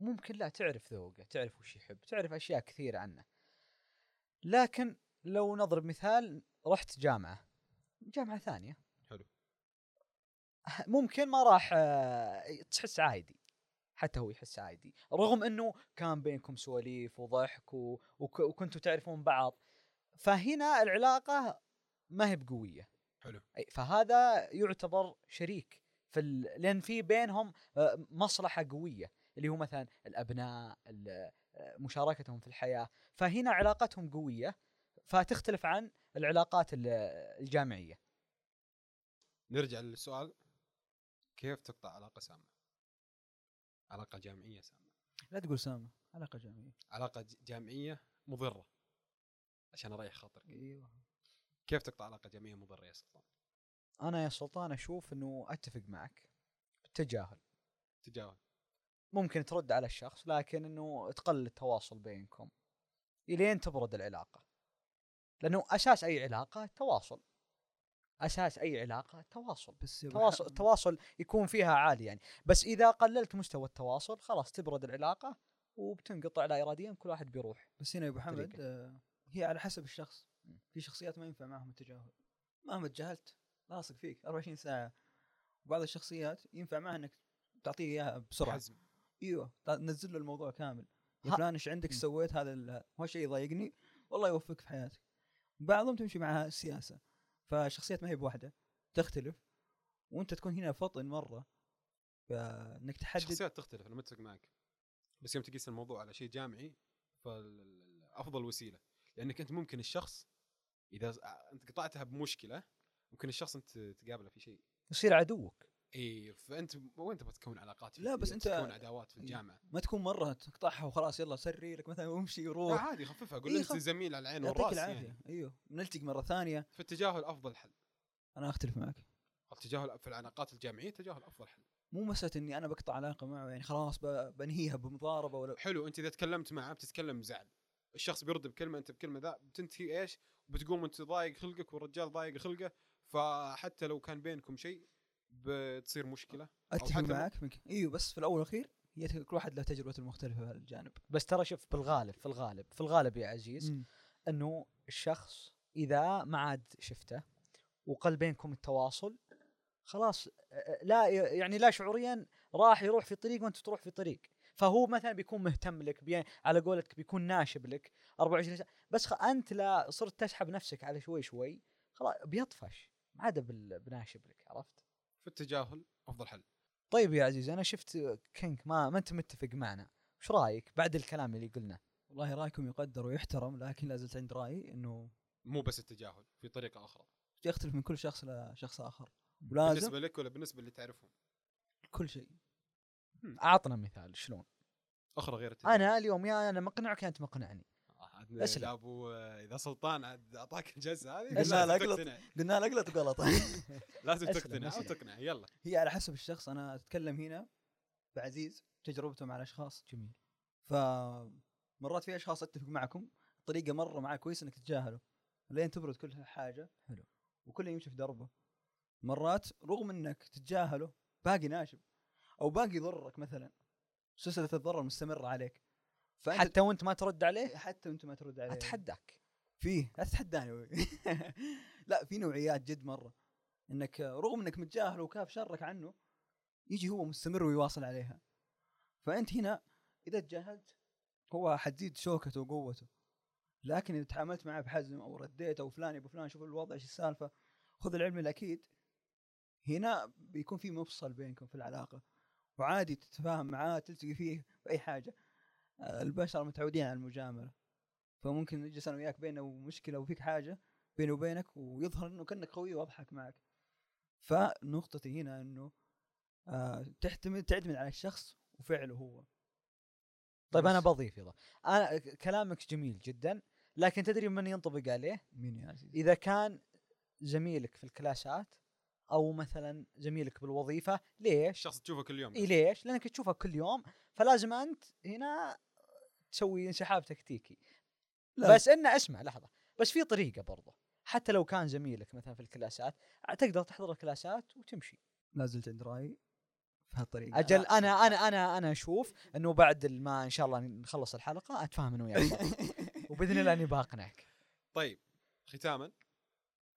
[SPEAKER 3] ممكن لا تعرف ذوقه تعرف وش يحب تعرف أشياء كثيرة عنه. لكن لو نضرب مثال رحت جامعة جامعة ثانية.
[SPEAKER 1] حلو.
[SPEAKER 3] ممكن ما راح آه، تحس عادي. حتى هو يحس عادي. رغم إنه كان بينكم سواليف وضحك و... وك... وكنتوا تعرفون بعض. فهنا العلاقة ما هي بقوية.
[SPEAKER 1] حلو.
[SPEAKER 3] أي فهذا يعتبر شريك في ال... لأن في بينهم آه، مصلحة قوية. اللي هو مثلا الأبناء ال- آه، مشاركتهم في الحياة. فهنا علاقتهم قوية. فتختلف عن العلاقات ال- الجامعية.
[SPEAKER 1] نرجع للسؤال. كيف تقطع علاقة سامة؟ علاقة جامعية سامة.
[SPEAKER 2] لا تقول سامة علاقة
[SPEAKER 1] جامعية. علاقة جامعية مضرة. عشان أريح خاطرك.
[SPEAKER 2] أيوه.
[SPEAKER 1] كيف تقطع علاقة جامعية مضرة يا سلطان؟
[SPEAKER 3] أنا يا سلطان أشوف إنه أتفق معك بالتجاهل
[SPEAKER 1] تجاهل.
[SPEAKER 3] ممكن ترد على الشخص لكن إنه تقلل التواصل بينكم. إلين تبرد العلاقة. لأنه أساس أي علاقة التواصل. أساس أي علاقة؟ تواصل.
[SPEAKER 2] بس
[SPEAKER 3] تواصل التواصل يكون فيها عالي يعني. بس إذا قللت مستوى التواصل خلاص تبرد العلاقة وبتنقطع لا اراديا كل واحد بيروح
[SPEAKER 2] بس هنا يا أبو حمد. آه، هي على حسب الشخص. في شخصيات ما ينفع معهم التجاهل مهما تجاهلت لاصق فيك. 24 ساعة. وبعض الشخصيات ينفع معها إنك تعطيه إياها بسرعة.
[SPEAKER 1] حزم.
[SPEAKER 2] أيوه. تنزل له الموضوع كامل. يا فلان إيش عندك. سويت هذا هو شيء يضايقني؟ والله يوفقك في حياتك. بعضهم تمشي معها السياسة فالشخصيات ما هي بواحدة تختلف وأنت تكون هنا فطن مرة فإنك تحدد
[SPEAKER 1] الشخصيات تختلف أنا متفق معك. بس يوم تقيس الموضوع على شيء جامعي فافضل وسيلة. لأنك أنت ممكن الشخص إذا أنت قطعتها بمشكلة ممكن الشخص أنت تقابله في شيء.
[SPEAKER 3] يصير عدوك.
[SPEAKER 1] إي فأنت وين تبغى تكون علاقات في
[SPEAKER 2] لا، بس؟ أنت-
[SPEAKER 1] تكون عداوات في. الجامعة.
[SPEAKER 2] ما تكون مرة تقطعها وخلاص يلا سري لك مثلا وامشي
[SPEAKER 1] لا
[SPEAKER 2] وروح
[SPEAKER 1] عادي خففها قول
[SPEAKER 2] إيه،
[SPEAKER 1] أنت
[SPEAKER 2] خف-
[SPEAKER 1] زميل على العين
[SPEAKER 2] يعطيك
[SPEAKER 1] والرأس
[SPEAKER 2] العافية.
[SPEAKER 1] يعني.
[SPEAKER 2] أيوه نلتقي مرة ثانية.
[SPEAKER 1] فالتجاهل افضل حل.
[SPEAKER 2] أنا أختلف معك.
[SPEAKER 1] التجاهل في العلاقات الجامعية التجاهل افضل حل.
[SPEAKER 2] مو مسألة إني أنا بقطع علاقة معه يعني خلاص بنهيها بمضاربة ولا.
[SPEAKER 1] حلو أنت إذا تكلمت معه بتتكلم بزعل الشخص بيرد بكلمة أنت بكلمة ذا بتنتهي إيش؟ بتقوم انت ضايق خلقك والرجال ضايق خلقه فحتى لو كان بينكم شيء بتصير مشكلة أتفق
[SPEAKER 2] معك مك... إيوه بس في الأول والأخير هي كل واحد له تجربته المختلفة في الجانب.
[SPEAKER 3] بس ترى شوف بالغالب في الغالب في الغالب يا عزيز
[SPEAKER 2] مم.
[SPEAKER 3] إنه الشخص إذا ما عاد شفته وقل بينكم التواصل خلاص لا يعني لا شعوريا راح يروح في طريق وأنت تروح في طريق. فهو مثلا بيكون مهتم لك بي على قولتك بيكون ناشب لك 24 ساعة. بس خ... أنت لا صرت تسحب نفسك على شوي شوي خلاص بيطفش. ما عاد بال- بناشب لك عرفت؟
[SPEAKER 1] في التجاهل أفضل حل.
[SPEAKER 3] طيب يا عزيز أنا شفت كينج ما ما أنت متفق معنا. وش رأيك بعد الكلام اللي قلناه؟
[SPEAKER 2] والله رأيكم يقدر ويحترم لكن لا زلت عند رأيي إنه
[SPEAKER 1] مو بس التجاهل في طريقة أخرى.
[SPEAKER 2] يختلف من كل شخص لشخص آخر. ولازم
[SPEAKER 1] بالنسبة لك ولا بالنسبة اللي تعرفهم؟
[SPEAKER 2] كل شيء.
[SPEAKER 3] أعطنا مثال شلون؟
[SPEAKER 1] أخرى غير التجاهل.
[SPEAKER 3] أنا اليوم يا أنا مقنعك يا أنت مقنعني.
[SPEAKER 1] يا ابو إذا سلطان عاد أعطاك الجزء هذه
[SPEAKER 2] لا، لا، أقلط.
[SPEAKER 1] تقتنع
[SPEAKER 2] قلنا لك لا تغلط (laughs)
[SPEAKER 1] لازم (laughs) تقتنع
[SPEAKER 3] أو.
[SPEAKER 1] تقنع يلا.
[SPEAKER 2] هي على حسب الشخص أنا أتكلم هنا بعزيز تجربته مع الأشخاص.
[SPEAKER 3] جميل.
[SPEAKER 2] فمرات في أشخاص أتفق معكم طريقه مرة معاه كويس إنك تتجاهله. لين تبرد كل حاجة؟
[SPEAKER 3] حلو.
[SPEAKER 2] وكل يمشي في دربه. مرات رغم إنك تتجاهله باقي ناشب. أو باقي يضرك مثلا. سلسلة الضرر مستمرة عليك.
[SPEAKER 3] حتى وانت ما ترد عليه؟
[SPEAKER 2] حتى وأنت ما ترد عليه.
[SPEAKER 3] أتحداك.
[SPEAKER 2] فيه. لا تتحداني وي. (laughs) لا في نوعيات جد مرة. إنك رغم إنك متجاهل وكاف شرك عنه يجي هو مستمر ويواصل عليها. فأنت هنا إذا تجاهلت هو حتزيد شوكته وقوته. لكن إذا تعاملت معه بحزم أو رديت أو فلان يا أبو فلان شوف الوضع إيش السالفة خذ العلم الأكيد. هنا بيكون في مفصل بينكم في العلاقة. وعادي تتفاهم معاه تلتقي فيه في اي حاجة. البشر متعودين على المجاملة. فممكن نجلس أنا وياك بيننا مشكله وفيك حاجة بيني وبينك ويظهر إنه كأنك قوي وأضحك معك. فنقطتي هنا إنه آه تعتمد تعتمد على الشخص وفعله هو.
[SPEAKER 3] طيب
[SPEAKER 2] أنا.
[SPEAKER 3] بضيف يلا. أنا كلامك جميل جدا لكن تدري من ينطبق عليه؟
[SPEAKER 2] مين يا عزيز
[SPEAKER 3] إذا كان زميلك في الكلاسات أو مثلا زميلك بالوظيفة ليش؟
[SPEAKER 1] الشخص تشوفه كل يوم.
[SPEAKER 3] إيه ليش؟ لأنك تشوفه كل يوم فلازم أنت هنا تسوي انسحاب تكتيكي.
[SPEAKER 2] لا.
[SPEAKER 3] بس إنه اسمع لحظة. بس في طريقة برضه. حتى لو كان زميلك مثلا في الكلاسات تقدر تحضر الكلاسات وتمشي.
[SPEAKER 2] لا زلت عند رأيي في هالطريقة.
[SPEAKER 3] أجل أنا أنا أنا أنا أشوف إنه بعد ما إن شاء الله نخلص الحلقة أتفاهم أنا وياك. (laughs) وبإذن الله أني باقنعك.
[SPEAKER 1] طيب ختاما.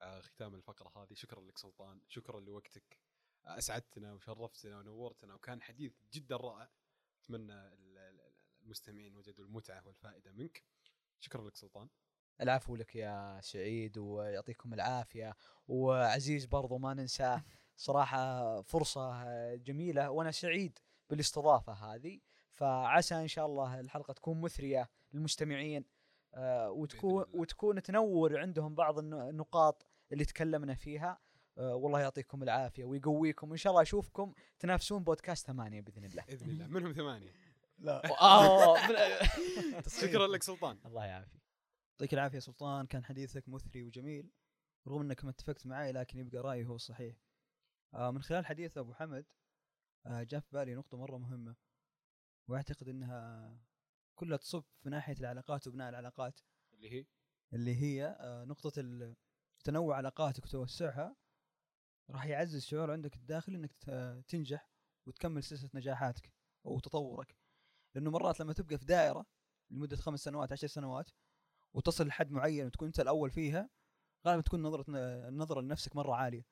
[SPEAKER 1] آه ختام الفقرة هذه. شكرا لك سلطان. شكرا لوقتك. آه أسعدتنا وشرفتنا ونورتنا وكان حديث جدا رائع. أتمنى المستمعين وجدوا المتعة والفائدة منك. شكرا لك سلطان.
[SPEAKER 3] العفو لك يا سعيد ويعطيكم العافية. وعزيز برضو ما ننساه (laughs) صراحة فرصة جميلة وأنا سعيد بالاستضافة هذه. فعسى إن شاء الله الحلقة تكون مثرية للمستمعين آه، وتكون. وتكون تنور عندهم بعض الن- النقاط اللي تكلمنا فيها. آه، والله يعطيكم العافية ويقويكم. وان شاء الله أشوفكم تنافسون بودكاست ثمانية بإذن الله.
[SPEAKER 1] بإذن الله. منهم ثمانية.
[SPEAKER 2] لا. (laughs)
[SPEAKER 3] آه، (laughs) (laughs)
[SPEAKER 1] شكرا لك سلطان.
[SPEAKER 3] الله يعافيك.
[SPEAKER 2] يعطيك العافية سلطان. كان حديثك مثري وجميل. رغم إنك ما اتفقت معي لكن يبقى رأيي هو الصحيح آه من خلال حديث أبو حمد آه جاء في بالي نقطة مرة مهمة. وأعتقد إنها كلها تصب في ناحية العلاقات وبناء العلاقات.
[SPEAKER 1] اللي هي؟
[SPEAKER 2] اللي هي آه، نقطة ال- تنوع علاقاتك وتوسعها. راح يعزز شعور عندك الداخلي إنك تنجح وتكمل سلسلة نجاحاتك أو تطورك. لأنه مرات لما تبقى في دائرة لمدة خمس سنوات عشر سنوات وتصل لحد معين وتكون أنت الأول فيها غالبا تكون نظرة النظرة لنفسك مرة عالية.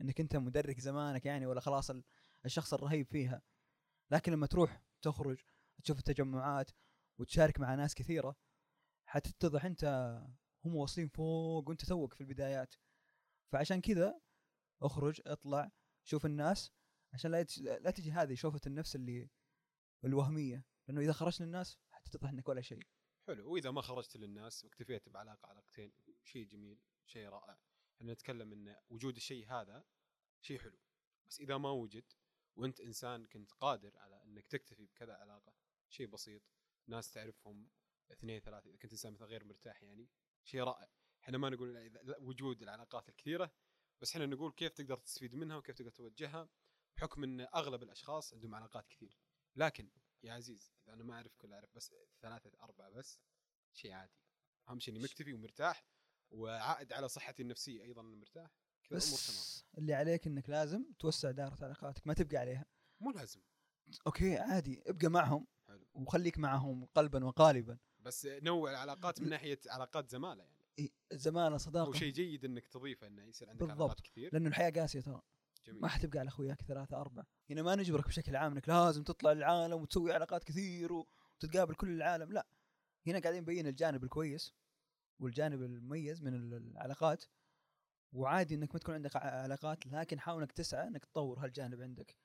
[SPEAKER 2] إنك أنت مدرك زمانك يعني ولا خلاص ال- الشخص الرهيب فيها. لكن لما تروح تخرج تشوف التجمعات وتشارك مع ناس كثيرة حتتضح أنت هم واصلين فوق وأنت توك في البدايات. فعشان كذا اخرج اطلع شوف الناس عشان لا. لا تجي هذه شوفة النفس اللي الوهمية. لأنه إذا خرجت للناس حتتضح إنك ولا شيء.
[SPEAKER 1] حلو. وإذا ما خرجت للناس واكتفيت بعلاقة علاقتين شيء جميل شيء رائع. إحنا نتكلم إن وجود الشيء هذا شيء حلو. بس إذا ما وجد وأنت إنسان كنت قادر على إنك تكتفي بكذا علاقة شيء بسيط ناس تعرفهم اثنين ثلاثة إذا كنت إنسان مثلا غير مرتاح يعني شيء رائع. إحنا ما نقول وجود العلاقات الكثيرة بس إحنا نقول كيف تقدر تستفيد منها وكيف تقدر توجهها بحكم إن أغلب الأشخاص عندهم علاقات كثير. لكن يا عزيز إذا أنا ما أعرف كل أعرف بس ثلاثة أربعة بس شيء عادي. أهم شيء إني مكتفي ومرتاح وعائد على صحتي النفسية أيضا مرتاح. كذا الأمور تمام.
[SPEAKER 2] بس اللي عليك إنك لازم توسع دائرة علاقاتك ما تبقى عليها.
[SPEAKER 1] مو لازم.
[SPEAKER 2] أوكي عادي ابقى معهم
[SPEAKER 1] حلو.
[SPEAKER 2] وخليك معهم قلبا وقالبا.
[SPEAKER 1] بس نوع العلاقات من ناحية علاقات زمالة يعني.
[SPEAKER 2] إيه، زمانه
[SPEAKER 1] هو
[SPEAKER 2] صداقه
[SPEAKER 1] شيء جيد إنك تضيفه إنه يصير عندك
[SPEAKER 2] بالضبط.
[SPEAKER 1] علاقات كثير.
[SPEAKER 2] لأنه الحياة قاسية ترى.
[SPEAKER 1] جميل.
[SPEAKER 2] ما حتبقى على أخوياك ثلاثة أربعة. هنا ما نجبرك بشكل عام إنك لازم تطلع للعالم وتسوي علاقات كثير وتتقابل كل العالم لا. هنا قاعدين نبين الجانب الكويس والجانب المميز من ال- العلاقات. وعادي إنك ما تكون عندك علاقات لكن حاول إنك تسعى إنك تطور هالجانب عندك.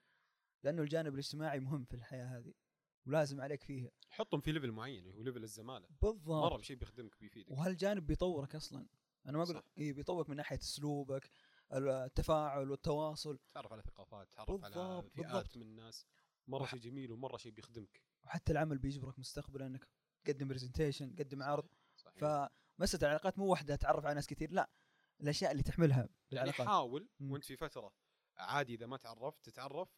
[SPEAKER 2] لأنه الجانب الاجتماعي مهم في الحياة هذه ولازم عليك فيه
[SPEAKER 1] حطهم في level معين هو level الزمالة.
[SPEAKER 2] بالضبط.
[SPEAKER 1] مرة بشيء بيخدمك بيفيدك.
[SPEAKER 2] وهالجانب بيطورك أصلا. أنا ما
[SPEAKER 1] أقول.
[SPEAKER 2] إيه بيطورك من ناحية أسلوبك التفاعل والتواصل
[SPEAKER 1] تعرف على ثقافات تعرف على فئات
[SPEAKER 2] بالضبط.
[SPEAKER 1] من الناس
[SPEAKER 2] مرة
[SPEAKER 1] شيء جميل ومرة شيء بيخدمك
[SPEAKER 2] وحتى العمل بيجبرك مستقبلا إنك تقدم presentation تقدم عرض
[SPEAKER 1] صحيح.
[SPEAKER 2] فمسألة العلاقات مو واحدة تعرف على ناس كثير لا الأشياء اللي تحملها
[SPEAKER 1] يعني
[SPEAKER 2] بالعلاقات
[SPEAKER 1] حاول
[SPEAKER 2] مم.
[SPEAKER 1] وأنت في فترة عادي إذا ما تعرفت تتعرف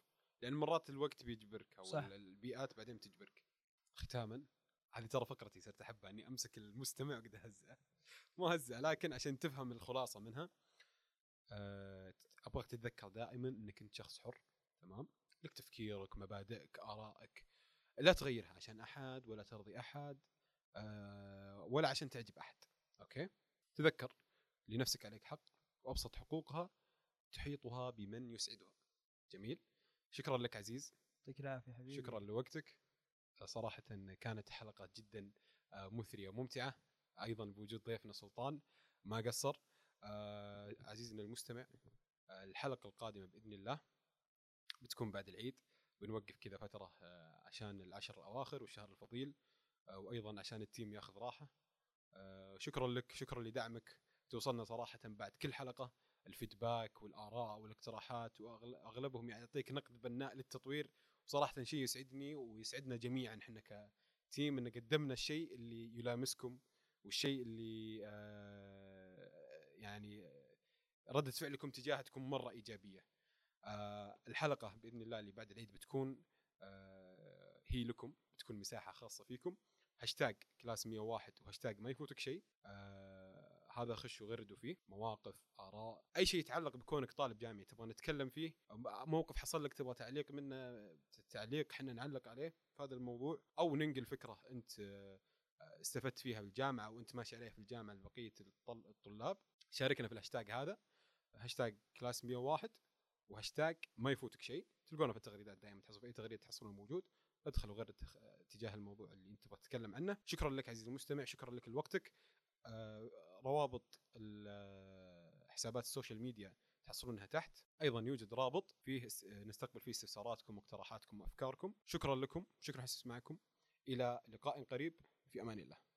[SPEAKER 1] لأن مرات الوقت بيجبرك أو
[SPEAKER 2] صح.
[SPEAKER 1] ال- البيئات بعدين تجبرك ختاما هذه ترى فقرتي صرت أحبها إني أمسك المستمع وقد اهزه مو هزه لكن عشان تفهم الخلاصة منها أبغاك تتذكر دائما إنك أنت شخص حر تمام؟ لك تفكيرك مبادئك آرائك. لا تغيرها عشان أحد ولا ترضي أحد أه ولا عشان تعجب أحد أوكي؟ تذكر لنفسك عليك حق وأبسط حقوقها تحيطها بمن يسعدها. جميل؟ شكرا لك عزيز.
[SPEAKER 2] يعطيك العافية حبيبي.
[SPEAKER 1] شكرا لوقتك. صراحة كانت حلقة جدا آه، مثرية وممتعة أيضا بوجود ضيفنا سلطان. ما قصر. آه، عزيزنا المستمع آه، الحلقة القادمة بإذن الله بتكون بعد العيد بنوقف كذا فترة آه، عشان العشر الأواخر والشهر الفضيل وأيضا عشان التيم ياخذ راحة. آه، شكرا لك شكرا لدعمك. توصلنا صراحة بعد كل حلقة الفيدباك والآراء والاقتراحات وأغلبهم يعطيك نقد بناء للتطوير. وصراحة شيء يسعدني ويسعدنا جميعا إحنا كتيم إن قدمنا الشيء اللي يلامسكم والشيء اللي آه، يعني ردة فعلكم تجاهها تكون مرة إيجابية. آه، الحلقة بإذن الله اللي بعد العيد بتكون آه، هي لكم بتكون مساحة خاصة فيكم. hashtag class 101 وهاشتاج ما يفوتك شيء. آه هذا خشوا غردوا فيه. مواقف آراء أي شيء يتعلق بكونك طالب جامعي تبغى نتكلم فيه موقف حصل لك تبغى تعليق منه تعليق إحنا نعلق عليه في هذا الموضوع. أو ننقل فكرة أنت آه، استفدت فيها بالجامعة وأنت ماشي عليها في الجامعة لبقية الطل- الطلاب. شاركنا في الهاشتاج هذا هاشتاج كلاس 101 وهاشتاج ما يفوتك شيء. تلقونه في التغريدات دائما تحصل في أي تغريده تحصلونه موجود. ادخلوا غير تجاه الموضوع اللي أنت تبغى تتكلم عنه. شكرا لك عزيزي المستمع شكرا لك لوقتك. آه، روابط حسابات ال social media تحصلونها تحت. أيضا يوجد رابط فيه نستقبل فيه استفساراتكم واقتراحاتكم وأفكاركم. شكرا لكم شكرا حسن معكم إلى لقاء قريب. في أمان الله.